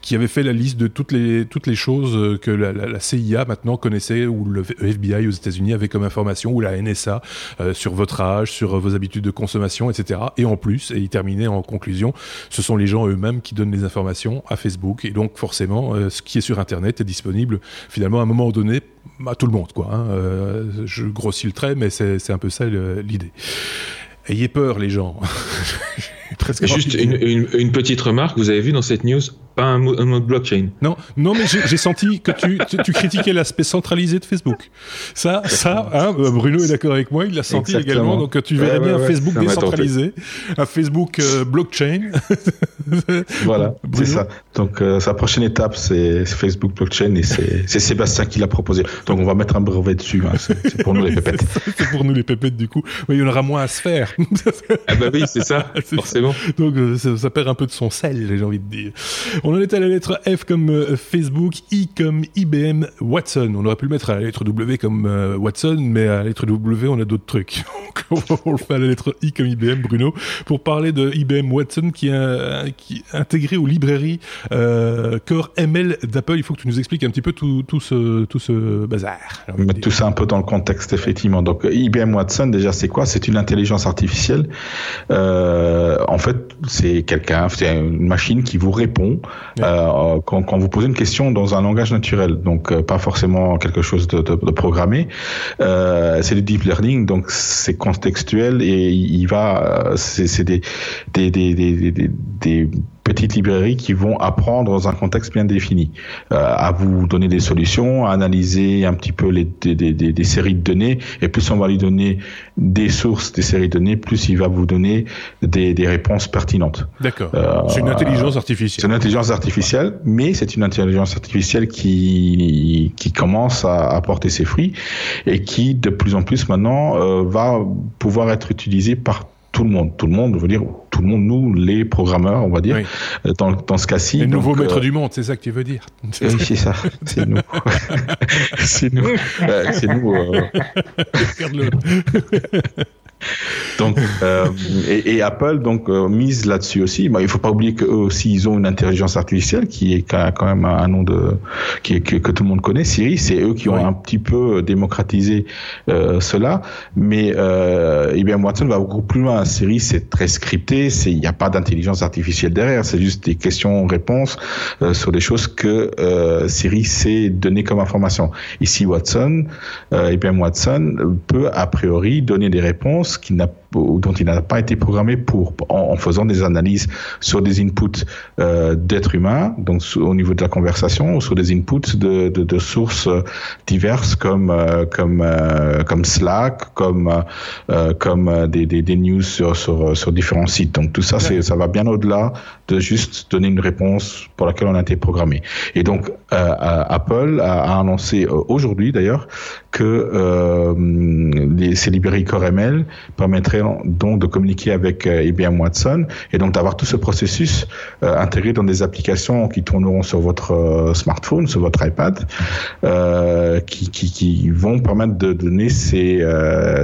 qui avait fait la liste de toutes les, toutes les choses euh, que la, CIA maintenant connaissait, ou le FBI aux États-Unis avait comme information, ou la NSA euh, sur votre âge, sur vos habitudes de consommation, etc. Et en plus, et il terminait en conclusion, ce sont les gens eux-mêmes qui donnent les informations à Facebook. Et donc forcément, euh, ce qui est sur Internet est disponible finalement à un moment donné à tout le monde. Quoi, hein. je grossis le trait, mais c'est un peu ça l'idée. Ayez peur, les gens. Juste une, une, petite remarque, vous avez vu dans cette news pas un, mode blockchain. Non, non, mais j'ai senti que tu, tu, critiquais l'aspect centralisé de Facebook. Ça, ça, hein, euh, Bruno est d'accord avec moi, il l'a senti également. Donc tu verrais bien un Facebook décentralisé, un Facebook euh, blockchain. voilà, c'est ça. Donc euh, sa prochaine étape, c'est Facebook blockchain et c'est Sébastien qui l'a proposé. Donc on va mettre un brevet dessus. Hein. C'est pour nous les pépettes. c'est pour nous les pépettes du coup. Mais il y en aura moins à se faire. ah bah oui, c'est ça, forcément. Donc ça, ça, perd un peu de son sel, j'ai envie de dire. On en est à la lettre F comme euh, Facebook, I comme IBM, Watson. On aurait pu le mettre à la lettre W comme euh, Watson, mais à la lettre W, on a d'autres trucs. on le fait à la lettre I comme IBM, Bruno, pour parler de IBM Watson qui est, qui intégré aux librairies euh, Core ML d'Apple. Il faut que tu nous expliques un petit peu tout, tout, ce, tout ce bazar. Mettre tout ça un peu dans le contexte, effectivement. Donc IBM Watson, déjà, c'est quoi? C'est une intelligence artificielle. en fait, c'est quelqu'un, c'est une machine qui vous répond euh, quand, quand, vous posez une question dans un langage naturel, donc euh, pas forcément quelque chose de, de, de programmé. Euh, c'est du deep learning, donc c'est contextuel et il va, euh, c'est des des, des, des, des, des petites librairies qui vont apprendre dans un contexte bien défini, euh, à vous donner des solutions, à analyser un petit peu les, des, des, des, séries de données, et plus on va lui donner des sources des séries de données, plus il va vous donner des, des réponses pertinentes. D'accord. Euh, c'est une intelligence artificielle. C'est une intelligence artificielle, mais c'est une intelligence artificielle qui qui commence à, à, porter ses fruits et qui de plus en plus maintenant euh, va pouvoir être utilisée par tout le monde. Tout le monde, veut dire tout le monde, nous, les programmeurs, on va dire, euh, dans, dans ce cas-ci. Les nouveaux maîtres euh, du monde, c'est ça que tu veux dire Oui, c'est ça, c'est nous. c'est nous. c'est nous. Euh... Donc, euh, et, et, Apple donc euh, mise là-dessus aussi. Bah, il faut pas oublier qu'eux aussi ils ont une intelligence artificielle qui est quand même un nom de qui que, que, tout le monde connaît. Siri, c'est eux qui ont un petit peu démocratisé euh, cela. Mais euh, IBM Watson va beaucoup plus loin. Siri, c'est très scripté. C'est il n'y a pas d'intelligence artificielle derrière. C'est juste des questions-réponses euh, sur des choses que euh, Siri sait donner comme information. Ici, Watson, euh, IBM Watson peut a priori donner des réponses qui n'a dont il n'a pas été programmé pour, en, faisant des analyses sur des inputs euh, d'êtres humains, donc au niveau de la conversation, ou sur des inputs de, de, de sources diverses comme euh, comme euh, comme Slack, comme euh, comme des, des, des, news sur, sur, sur différents sites. Donc tout ça, c'est ça va bien au-delà de juste donner une réponse pour laquelle on a été programmé. Et donc Apple a, a annoncé aujourd'hui d'ailleurs que les, ces librairies Core ML donc de communiquer avec euh, IBM Watson et donc d'avoir tout ce processus euh, intégré dans des applications qui tourneront sur votre euh, smartphone, sur votre iPad, qui, vont permettre de donner ces,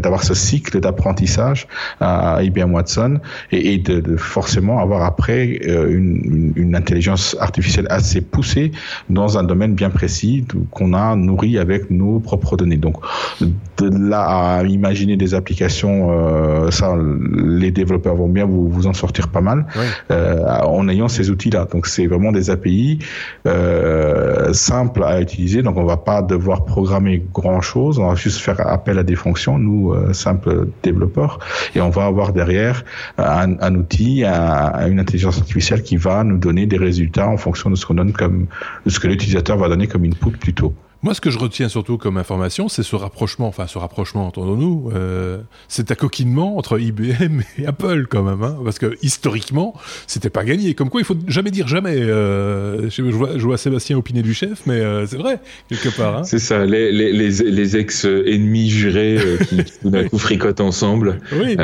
d'avoir ce cycle d'apprentissage à, IBM Watson et, de, forcément avoir après une, une, intelligence artificielle assez poussée dans un domaine bien précis qu'on a nourri avec nos propres données. Donc de là à imaginer des applications ça, les développeurs vont bien vous, vous en sortir pas mal euh, en ayant ces outils-là. Donc c'est vraiment des API euh, simples à utiliser. Donc on va pas devoir programmer grand-chose. On va juste faire appel à des fonctions, nous euh, simples développeurs, et on va avoir derrière un, un outil, un, une intelligence artificielle qui va nous donner des résultats en fonction de ce qu'on donne comme de ce que l'utilisateur va donner comme input plutôt. Moi, ce que je retiens surtout comme information, c'est ce rapprochement, enfin ce rapprochement, entendons-nous, euh, cet accoquinement entre IBM et Apple quand même, hein, parce que historiquement, c'était pas gagné. Comme quoi, il faut jamais dire jamais. Euh, je, vois, je, vois, Sébastien opiner du chef, mais euh, c'est vrai quelque part. Hein. C'est ça, les, les, les, les ex-ennemis jurés euh, qui, tout d'un coup fricotent ensemble. Oui.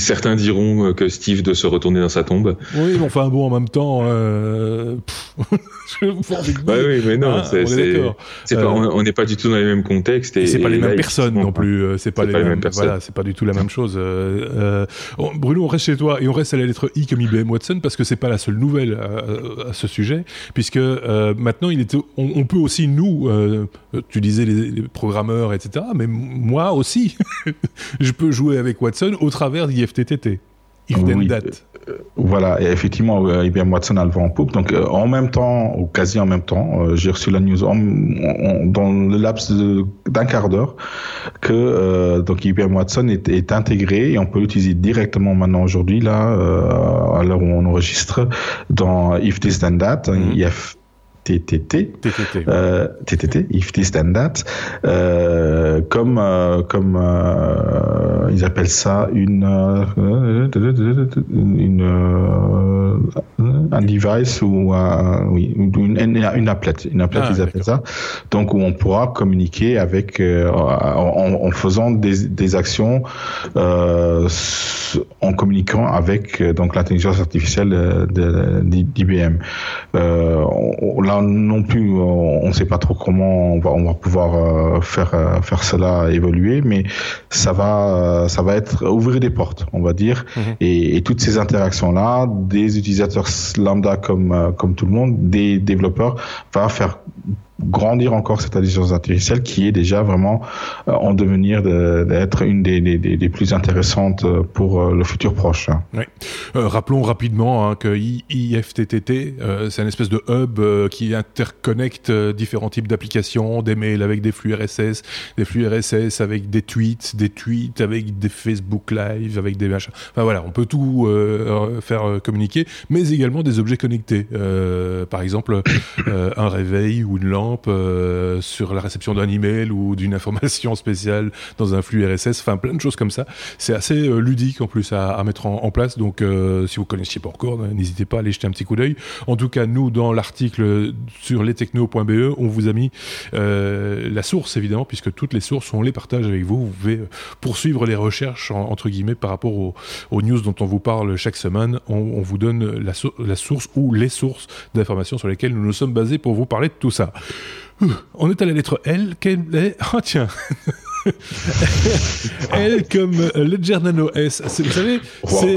Certains diront que Steve doit se retourner dans sa tombe. Oui, mais enfin bon, en même temps. Euh... oui, mais non, hein, c'est euh, on n'est pas du tout dans les mêmes contextes. Et, c'est pas les mêmes personnes non plus. Euh, c'est pas, les, mêmes, personnes. Voilà, c'est pas du tout la même chose. Euh, Bruno, on reste chez toi et on reste à la lettre I comme IBM Watson parce que c'est pas la seule nouvelle à, ce sujet, puisque maintenant il on, peut aussi nous, tu disais les, programmeurs, etc. Mais moi aussi, je peux jouer avec Watson au travers d'IFTTT. If oui. date. Voilà, et effectivement, IBM Watson a le vent en poupe. Donc, euh, en même temps, ou quasi en même temps, euh, j'ai reçu la news dans le laps d'un quart d'heure que euh, donc IBM Watson est, est, intégré et on peut l'utiliser directement maintenant aujourd'hui, là, à l'heure où on enregistre, dans If This Then That, mm IF TTT, TTT, euh, TTT, if this then that, euh, comme euh, comme euh, ils appellent ça une euh, une euh, un device ou un, oui une, une applet, une applet ah, ils appellent ça. Donc où on pourra communiquer avec en, en, faisant des, des actions en communiquant avec donc l'intelligence artificielle d'IBM. là non plus, on ne sait pas trop comment on va, on va pouvoir euh, faire euh, faire cela évoluer, mais ça va euh, ça va être ouvrir des portes, on va dire, mhm. et, et, toutes ces interactions là, des utilisateurs lambda comme comme tout le monde, des développeurs, va faire grandir encore cette intelligence artificielle qui est déjà vraiment euh, en devenir d'être une des, plus intéressantes euh, pour euh, le futur proche. Hein. Oui. rappelons rapidement hein, que IFTTT, c'est une espèce de hub qui interconnecte différents types d'applications, des mails avec des flux RSS, des flux RSS avec des tweets, des tweets avec des Facebook Live, avec des machins. Enfin voilà, on peut tout faire communiquer, mais également des objets connectés. par exemple, un réveil ou une lampe euh, sur la réception d'un email ou d'une information spéciale dans un flux RSS, enfin plein de choses comme ça. C'est assez euh, ludique en plus à, mettre en, place, donc euh, si vous connaissiez pas encore, n'hésitez pas à aller jeter un petit coup d'œil. En tout cas, nous, dans l'article sur lestechno.be, on vous a mis la source évidemment, puisque toutes les sources, on les partage avec vous. Vous pouvez poursuivre les recherches entre guillemets par rapport aux, news dont on vous parle chaque semaine. On, on vous donne la, la source ou les sources d'informations sur lesquelles nous nous sommes basés pour vous parler de tout ça. On est à la lettre L. Quelle est... Oh tiens Elle comme euh, Ledger Nano S. Vous savez,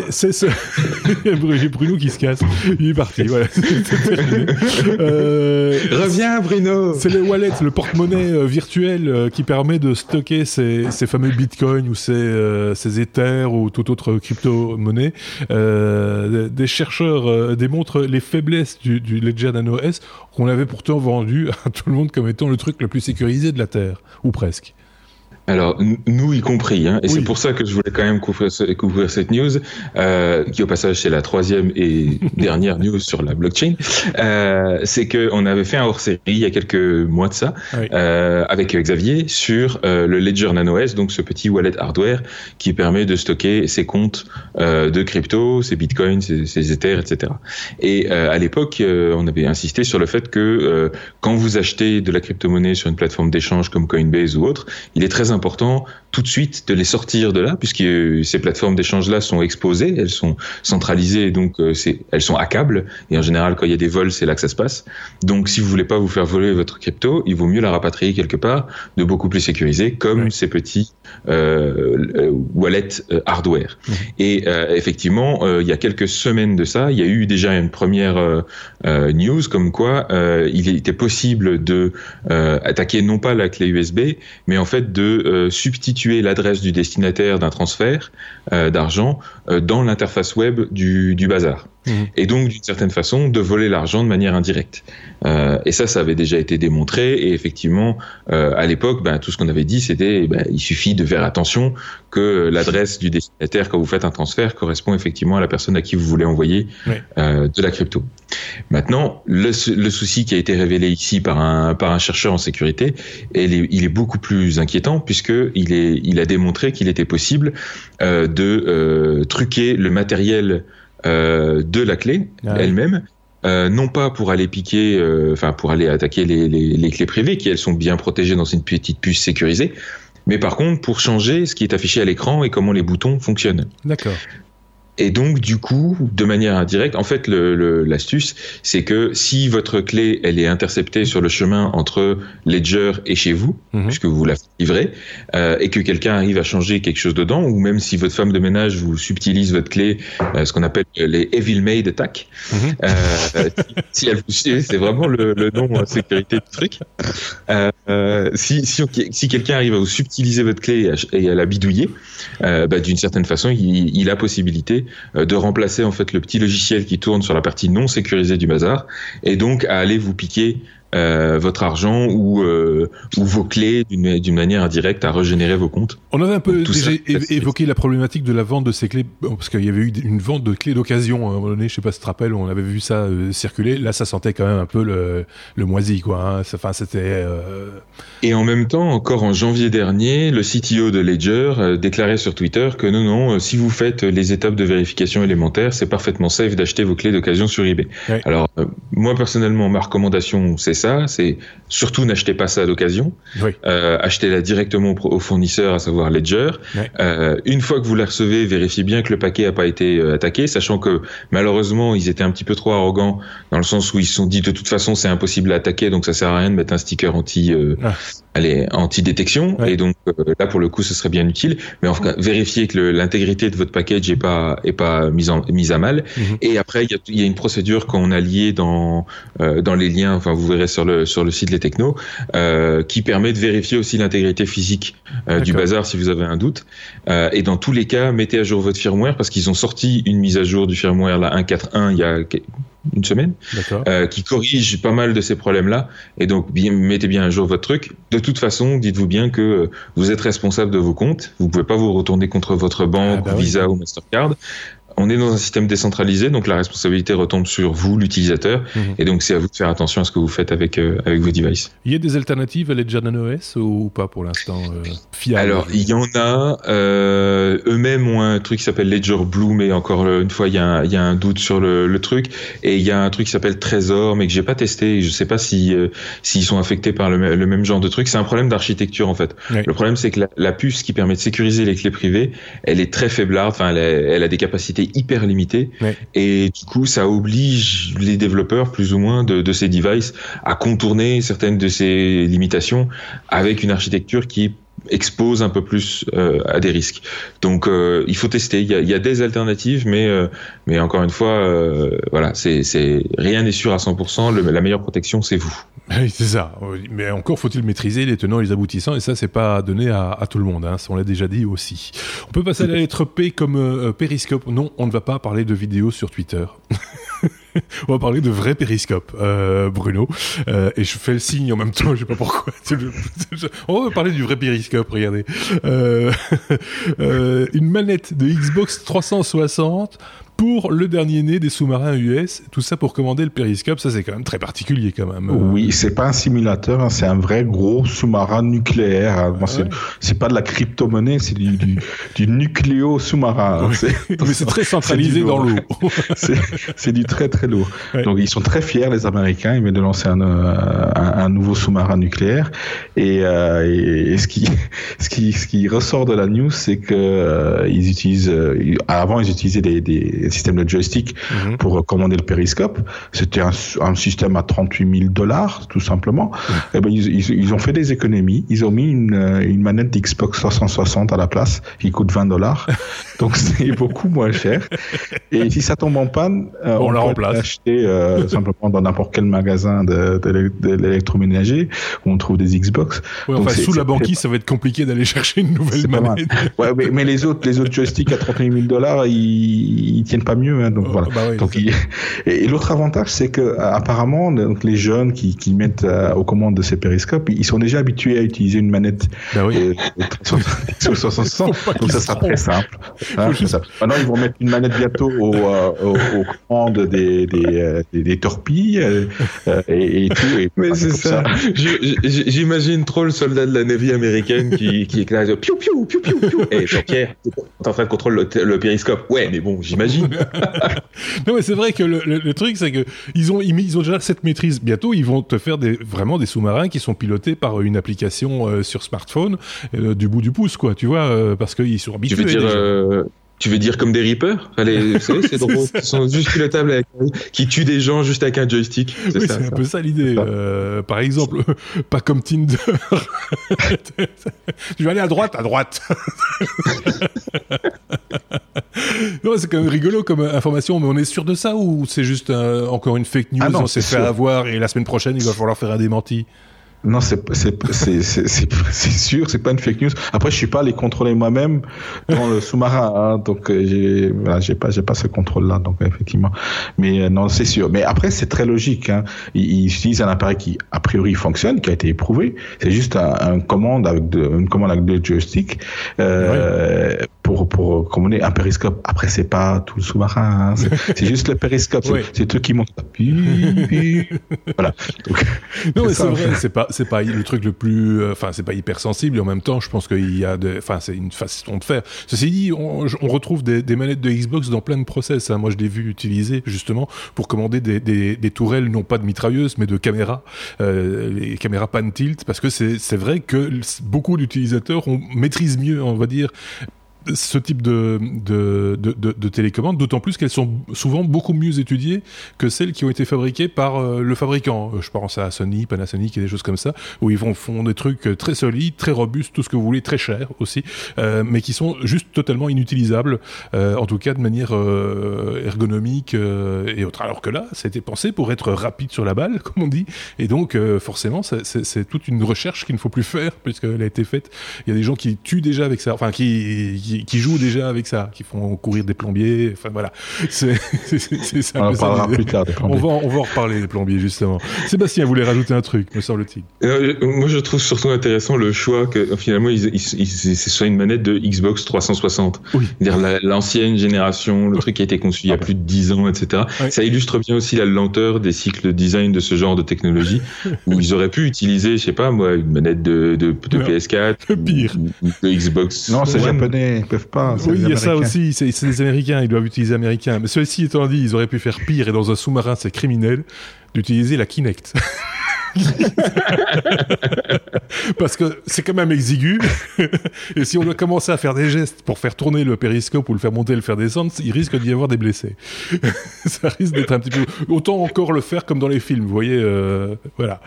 c'est ce. Bruno qui se casse. Il est parti. Voilà. euh, Reviens, Bruno. C'est le wallet, le porte-monnaie euh, virtuel qui permet de stocker ces, ces fameux bitcoins ou ces, euh, ces Ethers ou toute autre crypto-monnaie. des chercheurs démontrent les faiblesses du, du Ledger Nano S qu'on avait pourtant vendu à tout le monde comme étant le truc le plus sécurisé de la Terre, ou presque. Alors, nous y compris, hein, et c'est pour ça que je voulais quand même couvrir, couvrir cette news, euh, qui au passage c'est la troisième et dernière news sur la blockchain, euh, c'est qu'on avait fait un hors-série il y a quelques mois de ça, euh, avec Xavier, sur euh, le Ledger Nano S, donc ce petit wallet hardware qui permet de stocker ses comptes de crypto, ses bitcoins, ses, ses Ethers, etc. Et à l'époque, on avait insisté sur le fait que quand vous achetez de la crypto-monnaie sur une plateforme d'échange comme Coinbase ou autre, il est très important important tout de suite de les sortir de là, puisque ces plateformes d'échange-là sont exposées, elles sont centralisées, donc euh, elles sont câble, et en général, quand il y a des vols, c'est là que ça se passe. Donc, si vous voulez pas vous faire voler votre crypto, il vaut mieux la rapatrier quelque part de beaucoup plus sécurisé, comme ces petits euh, euh wallets euh, hardware. Et effectivement, il y a quelques semaines de ça, il y a eu déjà une première news comme quoi il était possible de attaquer non pas la clé USB, mais en fait de substituer l'adresse du destinataire d'un transfert euh, d'argent euh, dans l'interface web du, bazar. Mmh. et donc d'une certaine façon de voler l'argent de manière indirecte. Euh, et ça, ça avait déjà été démontré. Et effectivement, euh, à l'époque, ben, tout ce qu'on avait dit, c'était ben, il suffit de faire attention que l'adresse du destinataire quand vous faites un transfert correspond effectivement à la personne à qui vous voulez envoyer euh, de la crypto. Maintenant, le, le, souci qui a été révélé ici par un par un chercheur en sécurité, il est, il est beaucoup plus inquiétant puisque il est il a démontré qu'il était possible euh, de euh, truquer le matériel de la clé ah elle-même euh, non pas pour aller piquer, euh, enfin pour aller attaquer les, les, les, clés privées qui elles sont bien protégées dans une petite puce sécurisée, mais par contre pour changer ce qui est affiché à l'écran et comment les boutons fonctionnent. D'accord. Et donc, du coup, de manière indirecte, en fait, l'astuce, c'est que si votre clé, elle est interceptée sur le chemin entre Ledger et chez vous, mhm. puisque vous la livrez, euh, et que quelqu'un arrive à changer quelque chose dedans, ou même si votre femme de ménage vous subtilise votre clé, euh, ce qu'on appelle les Evil Maid Attack, mhm. euh, si, elle vous c'est vraiment le, le, nom en sécurité du truc. Si si, si quelqu'un arrive à vous subtiliser votre clé et à, la bidouiller, bah, d'une certaine façon, il, il a possibilité euh, de remplacer en fait le petit logiciel qui tourne sur la partie non sécurisée du bazar et donc à aller vous piquer euh, votre argent ou, euh, ou vos clés d'une manière indirecte à régénérer vos comptes. On avait un peu déjà évoqué la problématique de la vente de ces clés, parce qu'il y avait eu une vente de clés d'occasion à un moment donné, je sais pas si tu te rappelles, on avait vu ça euh, circuler. Là, ça sentait quand même un peu le, le moisi, quoi. Hein. Enfin, c'était. Et en même temps, encore en janvier dernier, le CTO de Ledger déclarait sur Twitter que non, non, si vous faites les étapes de vérification élémentaire, c'est parfaitement safe d'acheter vos clés d'occasion sur eBay. Alors, moi personnellement, ma recommandation, c'est ça, c'est surtout n'achetez pas ça d'occasion. Euh, achetez-la directement au fournisseur, à savoir Ledger. Euh, une fois que vous la recevez, vérifiez bien que le paquet n'a pas été euh, attaqué, sachant que malheureusement ils étaient un petit peu trop arrogants dans le sens où ils se sont dit de toute façon c'est impossible à attaquer, donc ça sert à rien de mettre un sticker anti ah. anti détection. Et donc là pour le coup ce serait bien utile. Mais en cas vérifiez que l'intégrité de votre package est pas est pas mise en mise à mal. Mhm. Et après il y a, y a, une procédure qu'on a liée dans dans les liens. Enfin vous verrez sur le sur le site Les Technos, euh, qui permet de vérifier aussi l'intégrité physique euh, du bazar si vous avez un doute. Euh, et dans tous les cas, mettez à jour votre firmware parce qu'ils ont sorti une mise à jour du firmware la 1.4.1 il y a une semaine, euh, qui corrige pas mal de ces problèmes-là. Et donc, bien, mettez bien à jour votre truc. De toute façon, dites-vous bien que vous êtes responsable de vos comptes. Vous pouvez pas vous retourner contre votre banque, ah bah Visa ou Mastercard on est dans un système décentralisé, donc la responsabilité retombe sur vous, l'utilisateur, mhm. et donc c'est à vous de faire attention à ce que vous faites avec euh, avec vos devices. Il y a des alternatives à Ledger OS ou pas pour l'instant euh, Alors il y en a. Euh, eux-mêmes ont un truc qui s'appelle Ledger Blue, mais encore une fois il y a un, il y a un doute sur le, le, truc, et il y a un truc qui s'appelle Trésor, mais que j'ai pas testé. Et je sais pas si euh, s'ils sont affectés par le, le, même genre de truc. C'est un problème d'architecture en fait. Le problème c'est que la, la, puce qui permet de sécuriser les clés privées, elle est très faiblarde. Enfin, elle, elle a des capacités hyper limité. Et du coup, ça oblige les développeurs, plus ou moins, de, de ces devices à contourner certaines de ces limitations avec une architecture qui expose un peu plus euh, à des risques. Donc euh, il faut tester. Il y a, des alternatives, mais euh, mais encore une fois, voilà, c'est rien n'est sûr à 100%. Le, la meilleure protection, c'est vous. Oui, c'est ça. Mais encore faut-il maîtriser les tenants et les aboutissants, et ça, c'est pas donné à, à, tout le monde. Hein. On l'a déjà dit aussi. On peut passer à la lettre P comme Périscope. Non, on ne va pas parler de vidéos sur Twitter. on va parler de vrai périscope, euh, Bruno. Euh, et je fais le signe en même temps, je sais pas pourquoi. on va parler du vrai périscope, regardez. Euh, euh, une manette de Xbox 360 pour le dernier né des sous-marins US, tout ça pour commander le périscope, ça c'est quand même très particulier quand même. Oui, c'est pas un simulateur, hein, c'est un vrai gros sous-marin nucléaire. Hein. C'est pas de la crypto-monnaie, c'est du, du, du, nucléo sous-marin. Hein. Mais c'est très centralisé dans l'eau. c'est du très très lourd. Donc ils sont très fiers les Américains, ils viennent de lancer un, euh, un, un nouveau sous-marin nucléaire et, euh, et, ce qui ce qui ce qui ressort de la news, c'est que euh, ils utilisent euh, avant ils utilisaient des, des système de joystick mhm. pour commander le périscope. C'était un, un, système à 38 000 dollars, tout simplement. Et eh ben, ils, ils, ils, ont fait des économies. Ils ont mis une, une manette d'Xbox 360 à la place qui coûte 20 dollars. Donc, c'est beaucoup moins cher. Et si ça tombe en panne, euh, on, on, la peut l'acheter euh, simplement dans n'importe quel magasin de, de, de l'électroménager où on trouve des Xbox. Ouais, Donc, enfin, sous la banquise, ça va être compliqué d'aller chercher une nouvelle manette. Ouais, mais, mais, les autres, les autres joysticks à 38 000 dollars, ils, ils tiennent pas mieux. Hein, donc oh, voilà. Bah donc, Et, l'autre avantage, c'est que apparemment, donc les jeunes qui, qui mettent aux commandes de ces périscopes, ils sont déjà habitués à utiliser une manette bah oui. 360, donc ça sera très simple. Hein, Maintenant, ils vont mettre une manette bientôt au, au, au commande des, des, des, des torpilles et, et, tout. Mais c'est ça. J'imagine trop le soldat de la Navy américaine qui, qui éclate piou piou piou piou piou. Et Jean-Pierre, t'es en train de contrôler le, périscope. Ouais, mais bon, j'imagine. non, mais c'est vrai que le, le, truc, c'est que ils ont, ils, ont déjà cette maîtrise. Bientôt, ils vont te faire des, vraiment des sous-marins qui sont pilotés par une application euh, sur smartphone euh, du bout du pouce, quoi. Tu vois, euh, parce qu'ils sont habitués. Tu veux dire, tu veux dire comme des Reapers? Allez, Vous savez, c'est drôle, qui sont juste pilotables, avec, qui tuent des gens juste avec un joystick. C'est oui, c'est un peu ça l'idée. Euh, par exemple, pas comme Tinder. tu vas aller à droite, à droite. non, c'est quand même rigolo comme information, mais on est sûr de ça ou c'est juste encore une fake news ah On s'est fait avoir et la semaine prochaine il va falloir faire un démenti? Non, c'est sûr, c'est pas une fake news. Après, je suis pas allé contrôler moi-même dans le sous-marin, hein, donc euh, j'ai voilà, pas pas ce contrôle-là, donc effectivement. Mais euh, non, c'est sûr. Mais après, c'est très logique. Hein. Ils, utilisent un appareil qui a priori fonctionne, qui a été éprouvé. C'est juste un, commande avec une commande avec deux joysticks. Euh, pour, pour commander un périscope. Après, c'est pas tout le sous-marin, hein. c'est juste le périscope. C'est eux qui montent. voilà. non, mais c'est vrai, c'est pas, c'est pas le truc le plus, euh, enfin, c'est pas hypersensible. Et en même temps, je pense qu'il y a, enfin, c'est une façon de faire. Ceci dit, on, on retrouve des, des, manettes de Xbox dans plein de process. Hein. Moi, je l'ai vu utiliser justement pour commander des, des, des, tourelles, non pas de mitrailleuses, mais de caméras, euh, les caméras pan tilt, parce que c'est vrai que beaucoup d'utilisateurs maîtrisent mieux, on va dire, ce type de, de, de, de, télécommande, d'autant plus qu'elles sont souvent beaucoup mieux étudiées que celles qui ont été fabriquées par euh, le fabricant. Euh, je pense à Sony, Panasonic et des choses comme ça, où ils font des trucs très solides, très robustes, tout ce que vous voulez, très chers aussi, euh, mais qui sont juste totalement inutilisables, en tout cas de manière ergonomique et autre. Alors que là, c'était pensé pour être rapide sur la balle, comme on dit, et donc forcément, c'est toute une recherche qu'il ne faut plus faire puisqu'elle a été faite. Il y a des gens qui tuent déjà avec ça, enfin qui, jouent déjà avec ça, qui font courir des plombiers. Enfin voilà, c'est ça. On en parlera plus tard des plombiers. On va, on va en reparler des plombiers justement. Sébastien voulait rajouter un truc, me semble-t-il. Euh, moi, je trouve surtout intéressant le choix que finalement, ils, c'est soit une manette de Xbox 360. Oui. dire l'ancienne génération, le truc qui a été conçu il y a ah plus de 10 ans, etc. Ça illustre bien aussi la lenteur des cycles de design de ce genre de technologie, où ils auraient pu utiliser, je sais pas moi, une manette de, de, de PS4, pire, de Xbox. Non, c'est japonais ils peuvent pas. Oui, il y a ça aussi, c'est des Américains, ils doivent utiliser américain. Mais ceci étant dit, ils auraient pu faire pire, et dans un sous-marin, c'est criminel, d'utiliser la Kinect. Parce que c'est quand même exigu. et si on doit commencer à faire des gestes pour faire tourner le périscope ou le faire monter, le faire descendre, il risque d'y avoir des blessés. ça risque d'être un petit peu. Autant encore le faire comme dans les films, vous voyez. Euh, voilà.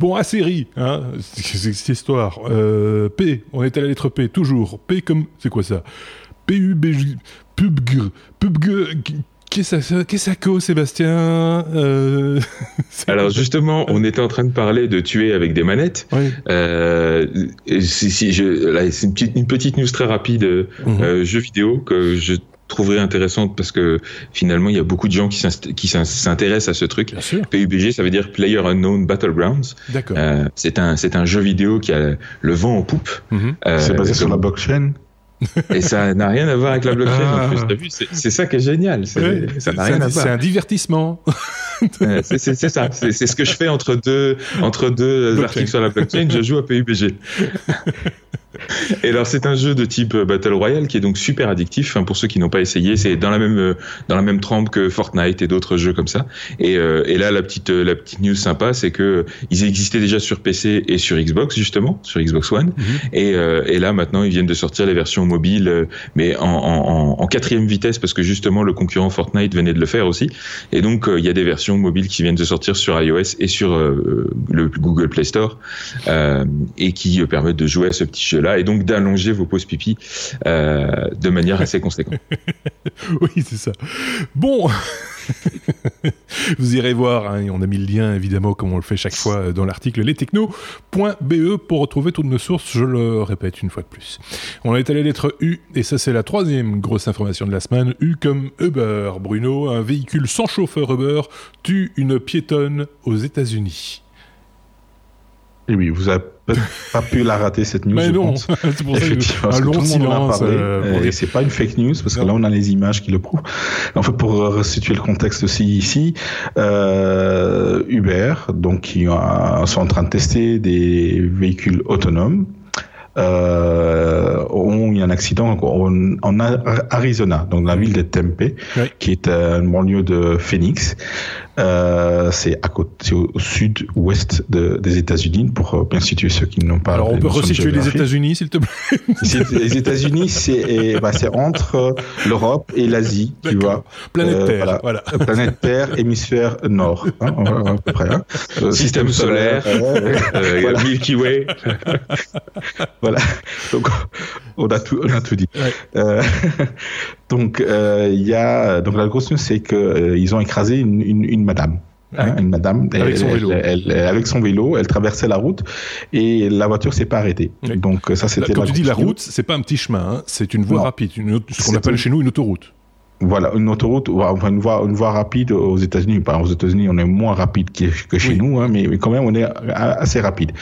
Bon, à série, hein, cette histoire. Euh, P, on est à la lettre P, toujours. P comme. C'est quoi ça? P-U-B-G. PUBG. PUBG. Qu'est-ce que ça cause, Sébastien? Euh... Alors justement, on était en train de parler de tuer avec des manettes. Oui. Euh, si, si je, là, c'est une petite, une petite news très rapide, euh, jeu vidéo que je trouverais intéressante parce que finalement il y a beaucoup de gens qui s'intéressent à ce truc. PUBG ça veut dire Player Unknown Battlegrounds. D'accord. Euh, c'est un c'est un jeu vidéo qui a le vent en poupe. Mhm. Euh, c'est basé sur la blockchain. Et ça n'a rien à voir avec la blockchain en plus. Ah. C'est ça qui est génial. ça n'a rien à voir. C'est un divertissement. c'est ça. C'est ce que je fais entre deux, entre deux articles sur la blockchain. Je joue à PUBG. Et alors c'est un jeu de type euh, Battle Royale qui est donc super addictif. Hein, pour ceux qui n'ont pas essayé, c'est dans la même euh, dans la même trempe que Fortnite et d'autres jeux comme ça. Et, euh, et là la petite la petite news sympa, c'est que ils existaient déjà sur PC et sur Xbox justement, sur Xbox One. Mhm. Et, et là maintenant ils viennent de sortir les versions mobiles, mais en, en, en, quatrième vitesse parce que justement le concurrent Fortnite venait de le faire aussi. Et donc il y a des versions mobiles qui viennent de sortir sur iOS et sur le Google Play Store et qui permettent de jouer à ce petit jeu là et donc d'allonger vos pauses pipi euh, de manière assez conséquente. oui, c'est ça. Bon, Vous irez voir, hein, on a mis le lien évidemment comme on le fait chaque fois euh, dans l'article lestechno.be pour retrouver toutes nos sources, je le répète une fois de plus. On est à la lettre U et ça c'est la troisième grosse information de la semaine. U comme Uber, Bruno, un véhicule sans chauffeur Uber tue une piétonne aux États-Unis. Et oui, vous avez pas pu la rater cette news. Mais non, c'est pour ça que un long silence. Euh, et c'est pas une fake news parce que là on a les images qui le prouvent. En fait, pour resituer le contexte aussi ici, euh, Uber, donc qui sont en train de tester des véhicules autonomes euh, ont eu un accident en, en, Arizona, donc dans la ville de Tempe, qui est un banlieue de Phoenix. Euh, c'est à côté, au sud-ouest de, des États-Unis pour euh, bien situer ceux qui n'ont pas. Alors on peut resituer les États-Unis, s'il te plaît. les États-Unis, c'est bah, entre l'Europe et l'Asie, tu vois. Planète euh, Terre, voilà. Planète Terre, hémisphère nord, hein, à peu près. Hein. Euh, système, solaire, euh, voilà. Milky Way. voilà. Donc on a tout, on a tout dit. Ouais. Donc il y a donc la grosse news, c'est que ils ont écrasé une, une, une madame. Hein, une madame, avec, elle, son vélo. Elle, elle, avec son vélo, elle traversait la route et la voiture s'est pas arrêtée. Oui. Donc ça c'était. Quand tu dis la route, c'est pas un petit chemin, hein, c'est une voie non. rapide, une, ce qu'on appelle chez nous une autoroute. Voilà, une autoroute, enfin une voie, une voie rapide aux États-Unis. Par aux États-Unis, on est moins rapide que, que chez oui. nous, hein, mais, mais, quand même, on est assez rapide.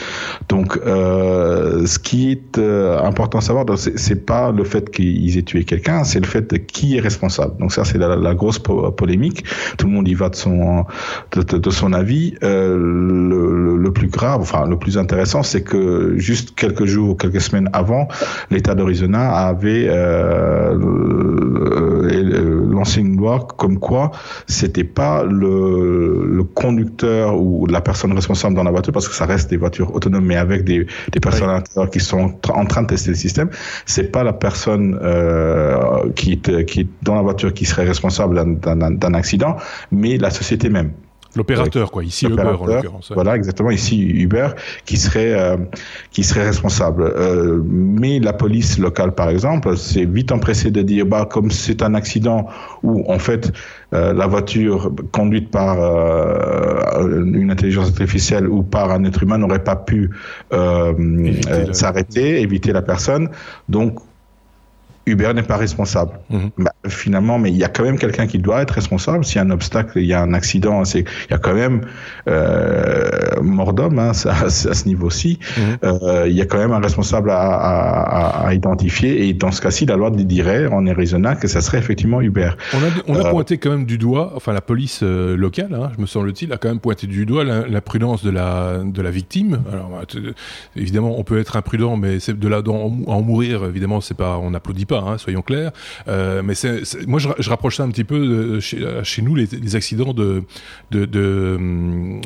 Donc, euh, ce qui est euh, important à savoir, c'est pas le fait qu'ils aient tué quelqu'un, c'est le fait de qui est responsable. Donc ça, c'est la, la, grosse polémique. Tout le monde y va de son de, de, de son avis. Euh, le, le, plus grave, enfin le plus intéressant, c'est que juste quelques jours, quelques semaines avant, l'État d'Arizona avait euh, lancé une loi comme quoi c'était pas le, le, conducteur ou la personne responsable dans la voiture parce que ça reste des voitures autonomes mais avec des, des personnes oui. à l'intérieur qui sont en train de tester le système c'est pas la personne euh, qui, est, qui est dans la voiture qui serait responsable d'un accident mais la société même L'opérateur, quoi. Ici, Uber, en l'occurrence. Voilà, exactement. Ici, Uber, qui serait, euh, qui serait responsable. Euh, mais la police locale, par exemple, c'est vite empressé de dire, bah, comme c'est un accident où, en fait, euh, la voiture conduite par euh, une intelligence artificielle ou par un être humain n'aurait pas pu s'arrêter, éviter la personne. Donc, Uber n'est pas responsable. Mmh. Bah, finalement, mais il y a quand même quelqu'un qui doit être responsable. S'il y a un obstacle, il y a un accident, c'est il y a quand même euh, mort d'homme hein, à, à, ce niveau-ci. Mmh. Euh, il y a quand même un responsable à, à, à, identifier. Et dans ce cas-ci, la loi dirait en Arizona que ça serait effectivement Uber. On a, on a euh, pointé quand même du doigt, enfin la police locale, hein, je me semble-t-il, a quand même pointé du doigt la, la, prudence de la de la victime. Alors évidemment, on peut être imprudent, mais c'est de là d'en en mourir, évidemment, c'est pas, on n'applaudit pas. Hein, soyons clairs. Euh, mais c'est, moi, je, je, rapproche ça un petit peu de, chez, chez, nous les, les accidents de, de, de,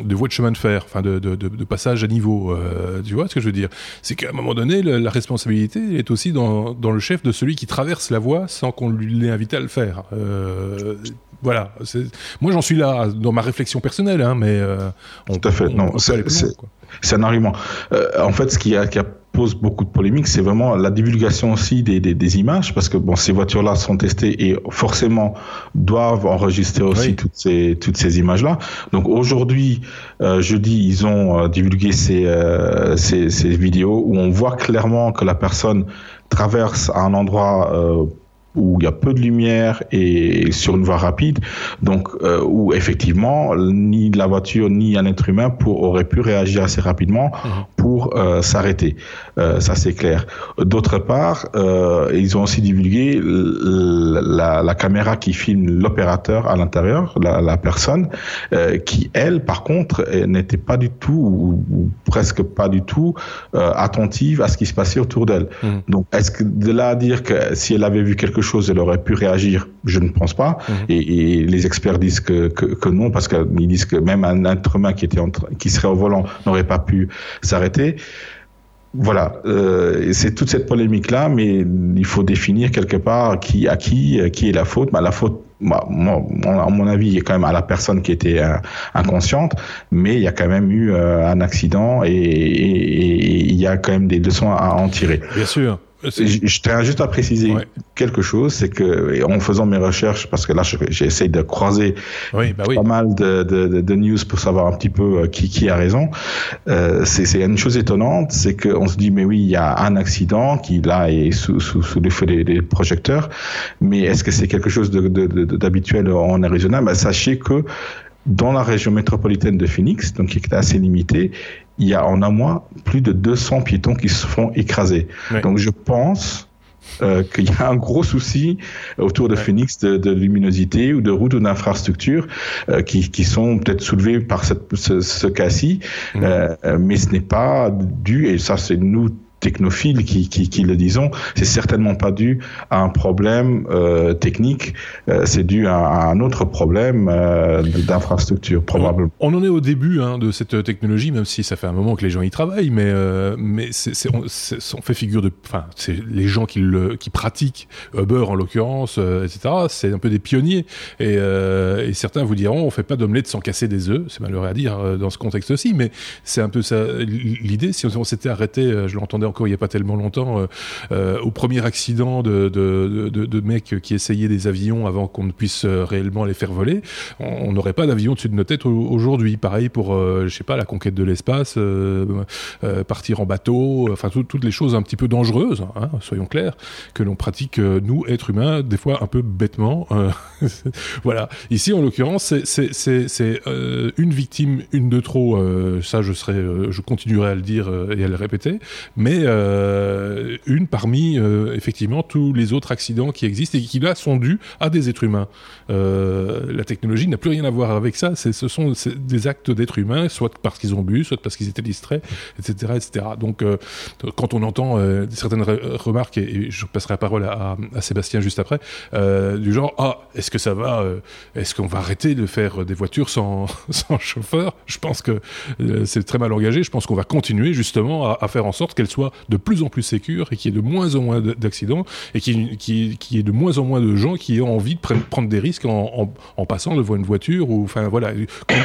de voies de chemin de fer, enfin de, passage à niveau. Euh, tu vois ce que je veux dire? C'est qu'à un moment donné, le, la responsabilité est aussi dans, dans le chef de celui qui traverse la voie sans qu'on l'ait invité à le faire. Euh, voilà. Moi, j'en suis là dans ma réflexion personnelle, hein, mais euh, on, tout à fait. On, non, c'est, un argument. Euh, en fait, ce qui a, qui a pose beaucoup de polémiques, c'est vraiment la divulgation aussi des, des, des, images, parce que bon, ces voitures-là sont testées et forcément doivent enregistrer aussi oui. toutes ces toutes ces images-là. Donc aujourd'hui, euh, jeudi, ils ont euh, divulgué ces, euh, ces, ces vidéos où on voit clairement que la personne traverse un endroit où il y a peu de lumière et sur une voie rapide, donc euh, où effectivement ni la voiture ni un être humain pour, aurait pu réagir assez rapidement mmh. Pour euh, s'arrêter. Euh, ça c'est clair. D'autre part, euh, ils ont aussi divulgué la, la caméra qui filme l'opérateur à l'intérieur, la, la, personne, qui elle par contre n'était pas du tout ou, ou, presque pas du tout attentive à ce qui se passait autour d'elle. Mmh. Donc est-ce que de là à dire que si elle avait vu quelque chose, elle aurait pu réagir? Je ne pense pas. Mmh. Et, et, les experts disent que, que, que non, parce qu'ils disent que même un être humain qui était entre, qui serait au volant n'aurait pas pu s'arrêter. Voilà, euh, c'est toute cette polémique là, mais il faut définir quelque part qui à qui qui est la faute. Bah, la faute bah, à mon avis, a quand même à la personne qui était euh, inconsciente, mais il y a quand même eu euh, un accident et, il y a quand même des leçons à, en tirer. Bien sûr. Je, tiens juste à préciser quelque chose, c'est que en faisant mes recherches, parce que là j'essaie de croiser bah pas mal de, de, de, news pour savoir un petit peu qui, qui a raison, euh, c'est une chose étonnante, c'est qu'on se dit mais oui il y a un accident qui là est sous, sous, sous des, des, projecteurs, mais est-ce que c'est quelque chose d'habituel en Arizona? Bah, Sachez que dans la région métropolitaine de Phoenix, donc qui est assez limitée, il y a en un mois plus de 200 piétons qui se font écraser. Donc je pense euh, qu'il y a un gros souci autour de Phoenix de, luminosité ou de routes ou d'infrastructures euh, qui, qui, sont peut-être soulevées par cette, ce, ce cas-ci, euh, mais ce n'est pas dû, et ça c'est nous technophiles qui, qui, qui, le disons, c'est certainement pas dû à un problème euh, technique, euh, c'est dû à, à, un autre problème euh, d'infrastructure probablement. On, en est au début hein, de cette technologie, même si ça fait un moment que les gens y travaillent, mais mais on, on, fait figure de, enfin, c'est les gens qui le qui pratiquent Uber en l'occurrence, etc. C'est un peu des pionniers et, et, certains vous diront, on fait pas d'omelette sans casser des œufs, c'est malheureux à dire dans ce contexte-ci, mais c'est un peu ça l'idée. Si on, on s'était arrêté, je l'entendais encore il n'y a pas tellement longtemps, euh, euh, au premier accident de, de, mecs qui essayaient des avions avant qu'on ne puisse euh, réellement les faire voler, on n'aurait pas d'avion au-dessus de nos têtes aujourd'hui. Pareil pour, je sais pas, la conquête de l'espace, partir en bateau, enfin toutes les choses un petit peu dangereuses, hein, soyons clairs, que l'on pratique nous, êtres humains, des fois un peu bêtement. voilà. Ici, en l'occurrence, c'est une victime, une de trop. ça, je serai, je continuerai à le dire et à le répéter, mais euh, une parmi euh, effectivement tous les autres accidents qui existent et qui là sont dus à des êtres humains. Euh, la technologie n'a plus rien à voir avec ça. Ce sont des actes d'êtres humains, soit parce qu'ils ont bu, soit parce qu'ils étaient distraits, etc., etc. Donc, quand on entend certaines remarques, et, je passerai la parole à, Sébastien juste après, du genre ah est-ce que ça va, est-ce qu'on va arrêter de faire des voitures sans, sans chauffeur? Je pense que c'est très mal engagé. Je pense qu'on va continuer justement à, à faire en sorte qu'elles soient de plus en plus sécure et qu'il y ait de moins en moins d'accidents et qu'il y, ait de moins en moins de gens qui ont envie de prendre des risques en, passant devant une voiture ou enfin voilà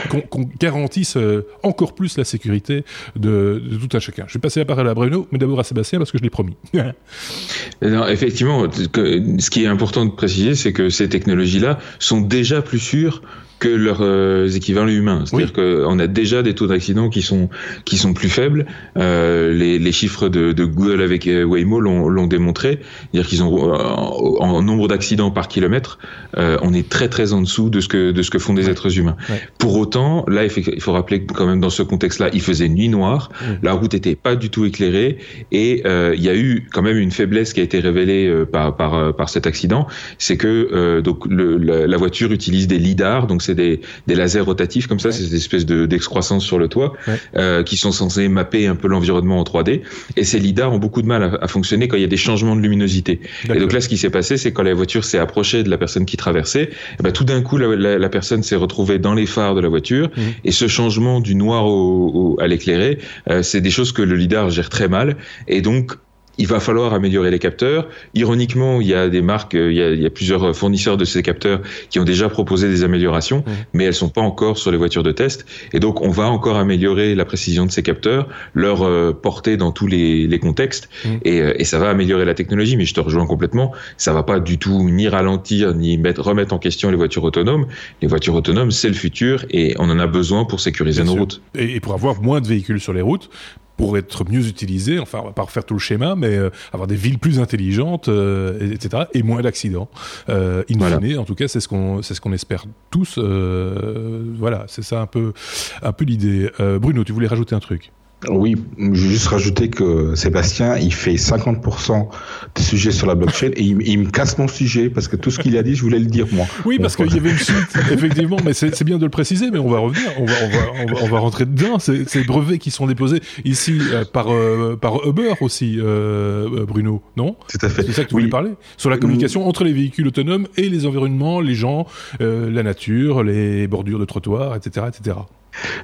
qu'on garantisse euh, encore plus la sécurité de, tout un chacun. Je vais passer la parole à Bruno, mais d'abord à Sébastien parce que je l'ai promis. effectivement, ce qui est important de préciser, c'est que ces technologies-là sont déjà plus sûres que leurs euh, équivalents humains. C'est-à-dire qu'on a déjà des taux d'accident qui sont qui sont plus faibles. Euh, les, les, chiffres de, de, Google avec euh, Waymo l'ont démontré. C'est-à-dire qu'ils ont en, nombre d'accidents par kilomètre, euh, on est très très en dessous de ce que de ce que font des êtres humains. Pour autant, là, il faut rappeler que quand même dans ce contexte-là, il faisait nuit noire, la route était pas du tout éclairée et il y a eu quand même une faiblesse qui a été révélée par par par cet accident, c'est que donc le, la, la, voiture utilise des lidars, donc c'est des, lasers rotatifs comme ça, c'est des espèces de d'excroissance sur le toit euh, qui sont censés mapper un peu l'environnement en 3D. Et ces lidars ont beaucoup de mal à, fonctionner quand il y a des changements de luminosité. Et donc là, ce qui s'est passé, c'est quand la voiture s'est approchée de la personne qui traversait, eh ben, tout d'un coup, la, personne s'est retrouvée dans les phares de la voiture. Mmh. Et ce changement du noir au, à l'éclairé, euh, c'est des choses que le lidar gère très mal. Et donc, il va falloir améliorer les capteurs. Ironiquement, il y a des marques, il y a, il y a plusieurs fournisseurs de ces capteurs qui ont déjà proposé des améliorations, mais elles sont pas encore sur les voitures de test. Et donc, on va encore améliorer la précision de ces capteurs, leur euh, portée dans tous les, les contextes, et, euh, et, ça va améliorer la technologie. Mais je te rejoins complètement, ça va pas du tout ni ralentir ni mettre, remettre en question les voitures autonomes. Les voitures autonomes, c'est le futur, et on en a besoin pour sécuriser nos routes. Et pour avoir moins de véhicules sur les routes, pour être mieux utilisé, enfin on va pas refaire tout le schéma, mais euh, avoir des villes plus intelligentes, euh, etc., et moins d'accidents. Euh, in fine, en tout cas, c'est ce qu'on c'est ce qu'on espère tous. Euh, voilà, c'est ça un peu un peu l'idée. Bruno, tu voulais rajouter un truc? Oui, je vais juste rajouter que Sébastien, il fait 50% des sujets sur la blockchain et il, me casse mon sujet parce que tout ce qu'il a dit, je voulais le dire moi. Oui, parce qu'il y avait une suite, effectivement, mais c'est bien de le préciser, mais on va revenir, on va, on va, on va, rentrer dedans. Ces brevets qui sont déposés ici euh, par, euh, par Uber aussi, euh, Bruno, non? Tout à fait. C'est ça que tu voulais parler? Sur la communication entre les véhicules autonomes et les environnements, les gens, la nature, les bordures de trottoirs, etc. etc.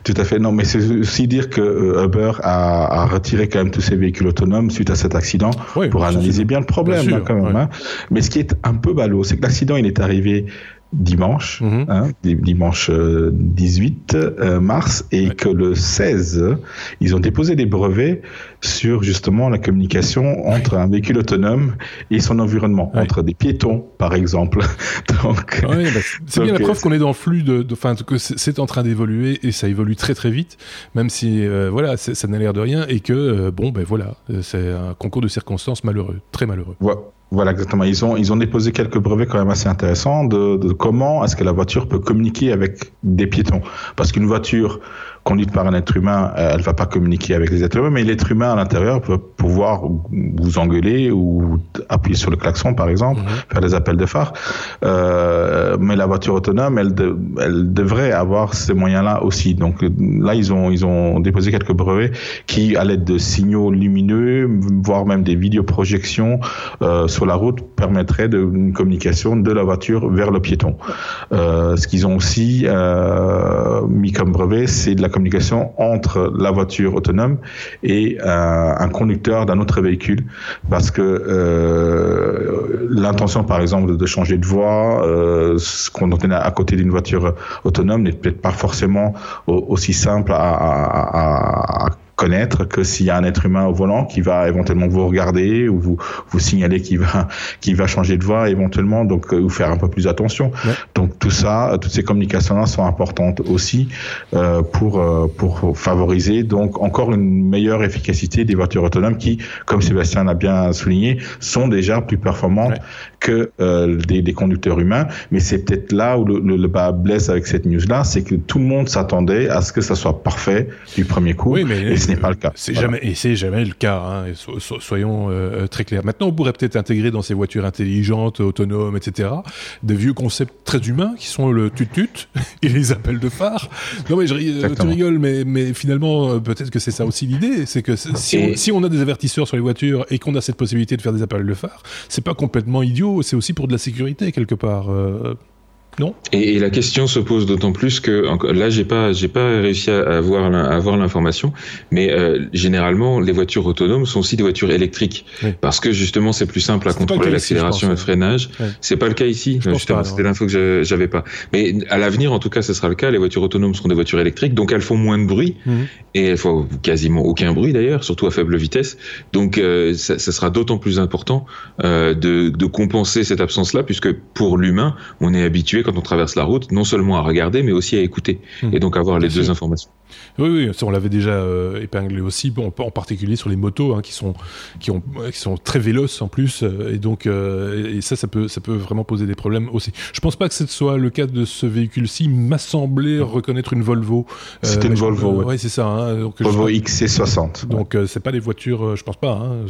Tout à fait. Non, mais c'est aussi dire que euh, Uber a, a, retiré quand même tous ses véhicules autonomes suite à cet accident pour analyser bien le problème hein, quand même. Hein. Mais ce qui est un peu ballot, c'est que l'accident il est arrivé dimanche, mhm. hein, dimanche 18 euh, euh, mars, et que le 16, ils ont déposé des brevets sur justement la communication entre un véhicule autonome et son environnement, entre des piétons, par exemple. donc, bah, c'est bien la preuve qu'on est dans le flux de, enfin que c'est en train d'évoluer et ça évolue très très vite, même si euh, voilà, ça n'a l'air de rien et que bon ben voilà, c'est un concours de circonstances malheureux, très malheureux. Voilà, exactement. Ils ont, ils ont déposé quelques brevets quand même assez intéressants de, de comment est-ce que la voiture peut communiquer avec des piétons. Parce qu'une voiture conduite par un être humain, euh, elle va pas communiquer avec les êtres humains, mais l'être humain à l'intérieur peut pouvoir vous engueuler ou appuyer sur le klaxon, par exemple, mhm. faire des appels de phare. Euh, mais la voiture autonome, elle, elle devrait avoir ces moyens-là aussi. Donc là, ils ont, ils ont déposé quelques brevets qui, à l'aide de signaux lumineux, voire même des vidéoprojections euh, sur la route, permettraient de, une communication de la voiture vers le piéton. Euh, ce qu'ils ont aussi mis comme brevet, c'est de la communication entre la voiture autonome et euh, un conducteur d'un autre véhicule, parce que euh, l'intention, par exemple, de changer de voie, euh, ce qu'on est à côté d'une voiture autonome n'est peut-être pas forcément aussi simple à, à, à connaître que s'il y a un être humain au volant qui va éventuellement vous regarder ou vous vous signaler qu'il va qu'il va changer de voie éventuellement donc euh, vous faire un peu plus attention. Donc tout ça toutes ces communications là sont importantes aussi euh, pour euh, pour favoriser donc encore une meilleure efficacité des voitures autonomes qui comme Sébastien l'a bien souligné sont déjà plus performantes que euh, des, des, conducteurs humains. Mais c'est peut-être là où le, le, bas blesse avec cette news là c'est que tout le monde s'attendait à ce que ça soit parfait du premier coup. Oui, mais n'est pas le cas. C'est jamais et c'est jamais le cas. Hein, soyons euh, très clairs. Maintenant, on pourrait peut-être intégrer dans ces voitures intelligentes, autonomes, etc., des vieux concepts très humains qui sont le tut-tut et les appels de phare. Non mais je, euh, tu rigoles, mais mais finalement euh, peut-être que c'est ça aussi l'idée, c'est que si on, si on, a des avertisseurs sur les voitures et qu'on a cette possibilité de faire des appels de phare, c'est pas complètement idiot. C'est aussi pour de la sécurité quelque part. Et, la question se pose d'autant plus que là, j'ai pas, j'ai pas réussi à avoir, à avoir l'information, mais euh, généralement, les voitures autonomes sont aussi des voitures électriques, parce que justement, c'est plus simple à contrôler l'accélération et le freinage. C'est pas le cas ici. Justement, c'était l'info que j'avais pas. Mais à l'avenir, en tout cas, ce sera le cas. Les voitures autonomes seront des voitures électriques, donc elles font moins de bruit mhm. et elles font quasiment aucun bruit d'ailleurs, surtout à faible vitesse. Donc, euh, ça, ça, sera d'autant plus important euh, de, de compenser cette absence-là, puisque pour l'humain, on est habitué quand on traverse la route, non seulement à regarder, mais aussi à écouter, hmm. et donc avoir les deux informations. Oui, oui, on l'avait déjà euh, épinglé aussi, bon, en particulier sur les motos, hein, qui sont qui ont qui sont très véloces en plus, euh, et donc euh, et ça, ça peut ça peut vraiment poser des problèmes aussi. Je pense pas que ce soit le cas de ce véhicule-ci. M'a semblé reconnaître une Volvo. C'était une Volvo. oui, c'est ça. Hein, donc, Volvo XC60. Donc c'est pas des voitures, je pense pas. Hein,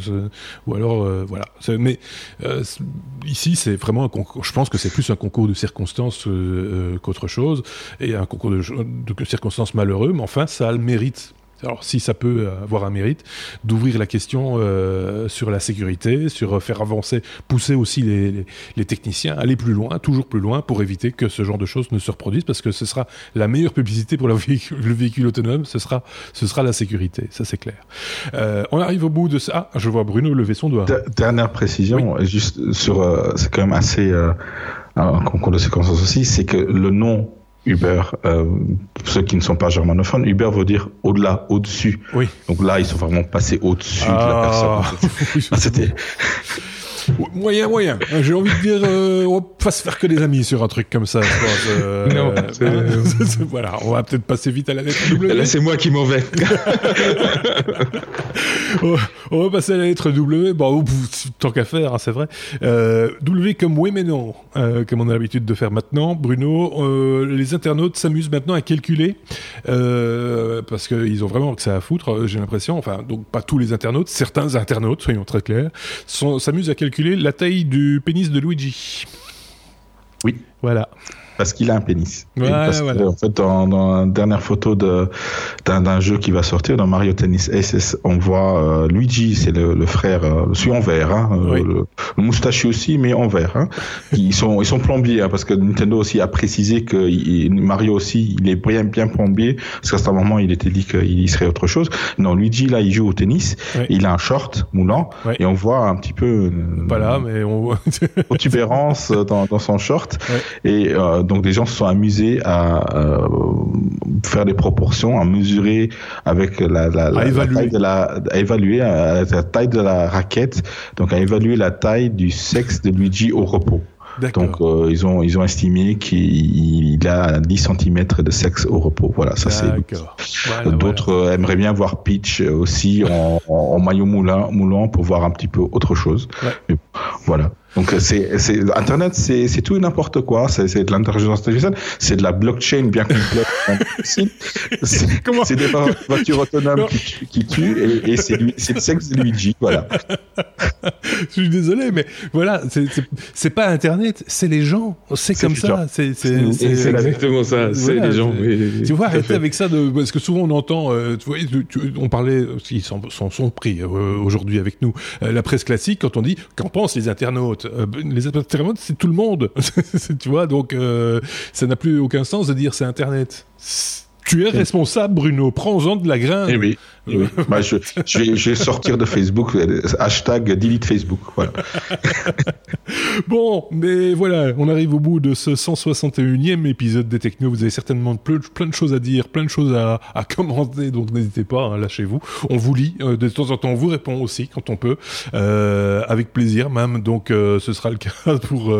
ou alors voilà. Mais ici, c'est vraiment un concours. Je pense que c'est plus un concours de circonstances qu'autre chose, et un concours de, de circonstances malheureux. Mais enfin, ça a le mérite alors si ça peut avoir un mérite, d'ouvrir la question euh, sur la sécurité, sur euh, faire avancer, pousser aussi les, les, techniciens, aller plus loin, toujours plus loin, pour éviter que ce genre de choses ne se reproduisent, parce que ce sera la meilleure publicité pour le véhicule, le véhicule autonome, ce sera, ce sera la sécurité, ça c'est clair. Euh, on arrive au bout de ça. Ah, je vois Bruno lever son doigt. dernière précision, juste sur, c'est quand même assez concours de circonstances aussi, c'est que le nom Uber, euh, ceux qui ne sont pas germanophones, Uber veut dire au-delà, au-dessus. Oui. Donc là, ils sont vraiment passés au-dessus de la ah. personne. C'était Moyen, moyen. J'ai envie de dire, euh, on va pas se faire que des amis sur un truc comme ça. Euh, non. Euh, voilà, on va peut-être passer vite à la lettre W. Là, c'est moi qui m'en vais. on va passer à la lettre W. Bon, tant qu'à faire, hein, c'est vrai. Euh, w comme oui mais non, euh, comme on a l'habitude de faire maintenant. Bruno, les internautes s'amusent maintenant à calculer parce qu'ils ont vraiment que ça à foutre. J'ai l'impression. Enfin, donc pas tous les internautes, certains internautes, soyons très clairs, s'amusent à calculer la taille du pénis de Luigi. Oui. Voilà. Parce qu'il a un pénis. parce en fait, dans, dans, la dernière photo d'un jeu qui va sortir, dans Mario Tennis SS, on voit euh, Luigi, c'est le, le, frère, euh, celui en vert, hein, euh, le, le, moustachu aussi, mais en vert. Hein. ils sont ils sont plombiers, hein, parce que Nintendo aussi a précisé que Mario aussi, il est bien bien plombier, parce qu'à ce moment il était dit qu'il serait autre chose. Non, Luigi là, il joue au tennis, il a un short moulant, et on voit un petit peu. Voilà, mais on voit protubérance dans, dans son short, et donc des gens se sont amusés à euh, faire des proportions, à mesurer avec la, la, la, taille de la, à évaluer euh, la taille de la raquette, donc à évaluer la taille du sexe de Luigi au repos. Donc euh, ils ont ils ont estimé qu'il a 10 cm de sexe au repos. Voilà, ça c'est. D'autres aimeraient bien voir Peach aussi en, en, maillot moulant, moulant pour voir un petit peu autre chose. Mais, voilà. Donc c'est Internet, c'est tout et n'importe quoi. C'est de l'intelligence artificielle, c'est de la blockchain bien complète. c'est des voitures autonomes qui, qui, tuent et, et c'est le sexe de Luigi. Voilà. Je suis désolé, mais voilà, c'est pas Internet, c'est les gens. C'est comme ça. C'est exactement ça. C'est les gens. tu vois, arrêtez avec ça de parce que souvent on entend. Euh, tu vois, on parlait, ils sont, sont, pris euh, aujourd'hui avec nous. Euh, la presse classique, quand on dit qu'en pensent les internautes euh, les internautes, c'est tout le monde. tu vois, donc euh, ça n'a plus aucun sens de dire c'est Internet. Tu es responsable, Bruno. Prends-en de la graine. Eh oui. Bah, je, vais, sortir de Facebook. Hashtag delete Facebook. Voilà. bon, mais voilà, on arrive au bout de ce 161e épisode des Techno. Vous avez certainement plein, de choses à dire, plein de choses à, commenter, donc n'hésitez pas, hein, lâchez-vous. On vous lit, euh, de temps en temps, on vous répond aussi quand on peut, euh, avec plaisir même. Donc euh, ce sera le cas pour,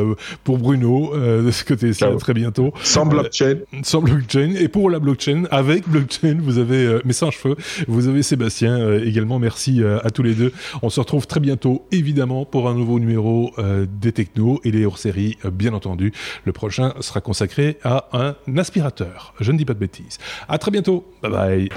pour Bruno de ce côté-ci très bientôt. Sans blockchain. sans blockchain. Et pour la blockchain, avec blockchain. Vous avez, euh, mais sans cheveux, vous avez Sébastien euh, également. Merci euh, à tous les deux. On se retrouve très bientôt, évidemment, pour un nouveau numéro des technos et les hors-séries, bien entendu. Le prochain sera consacré à un aspirateur. Je ne dis pas de bêtises. À très bientôt. Bye bye.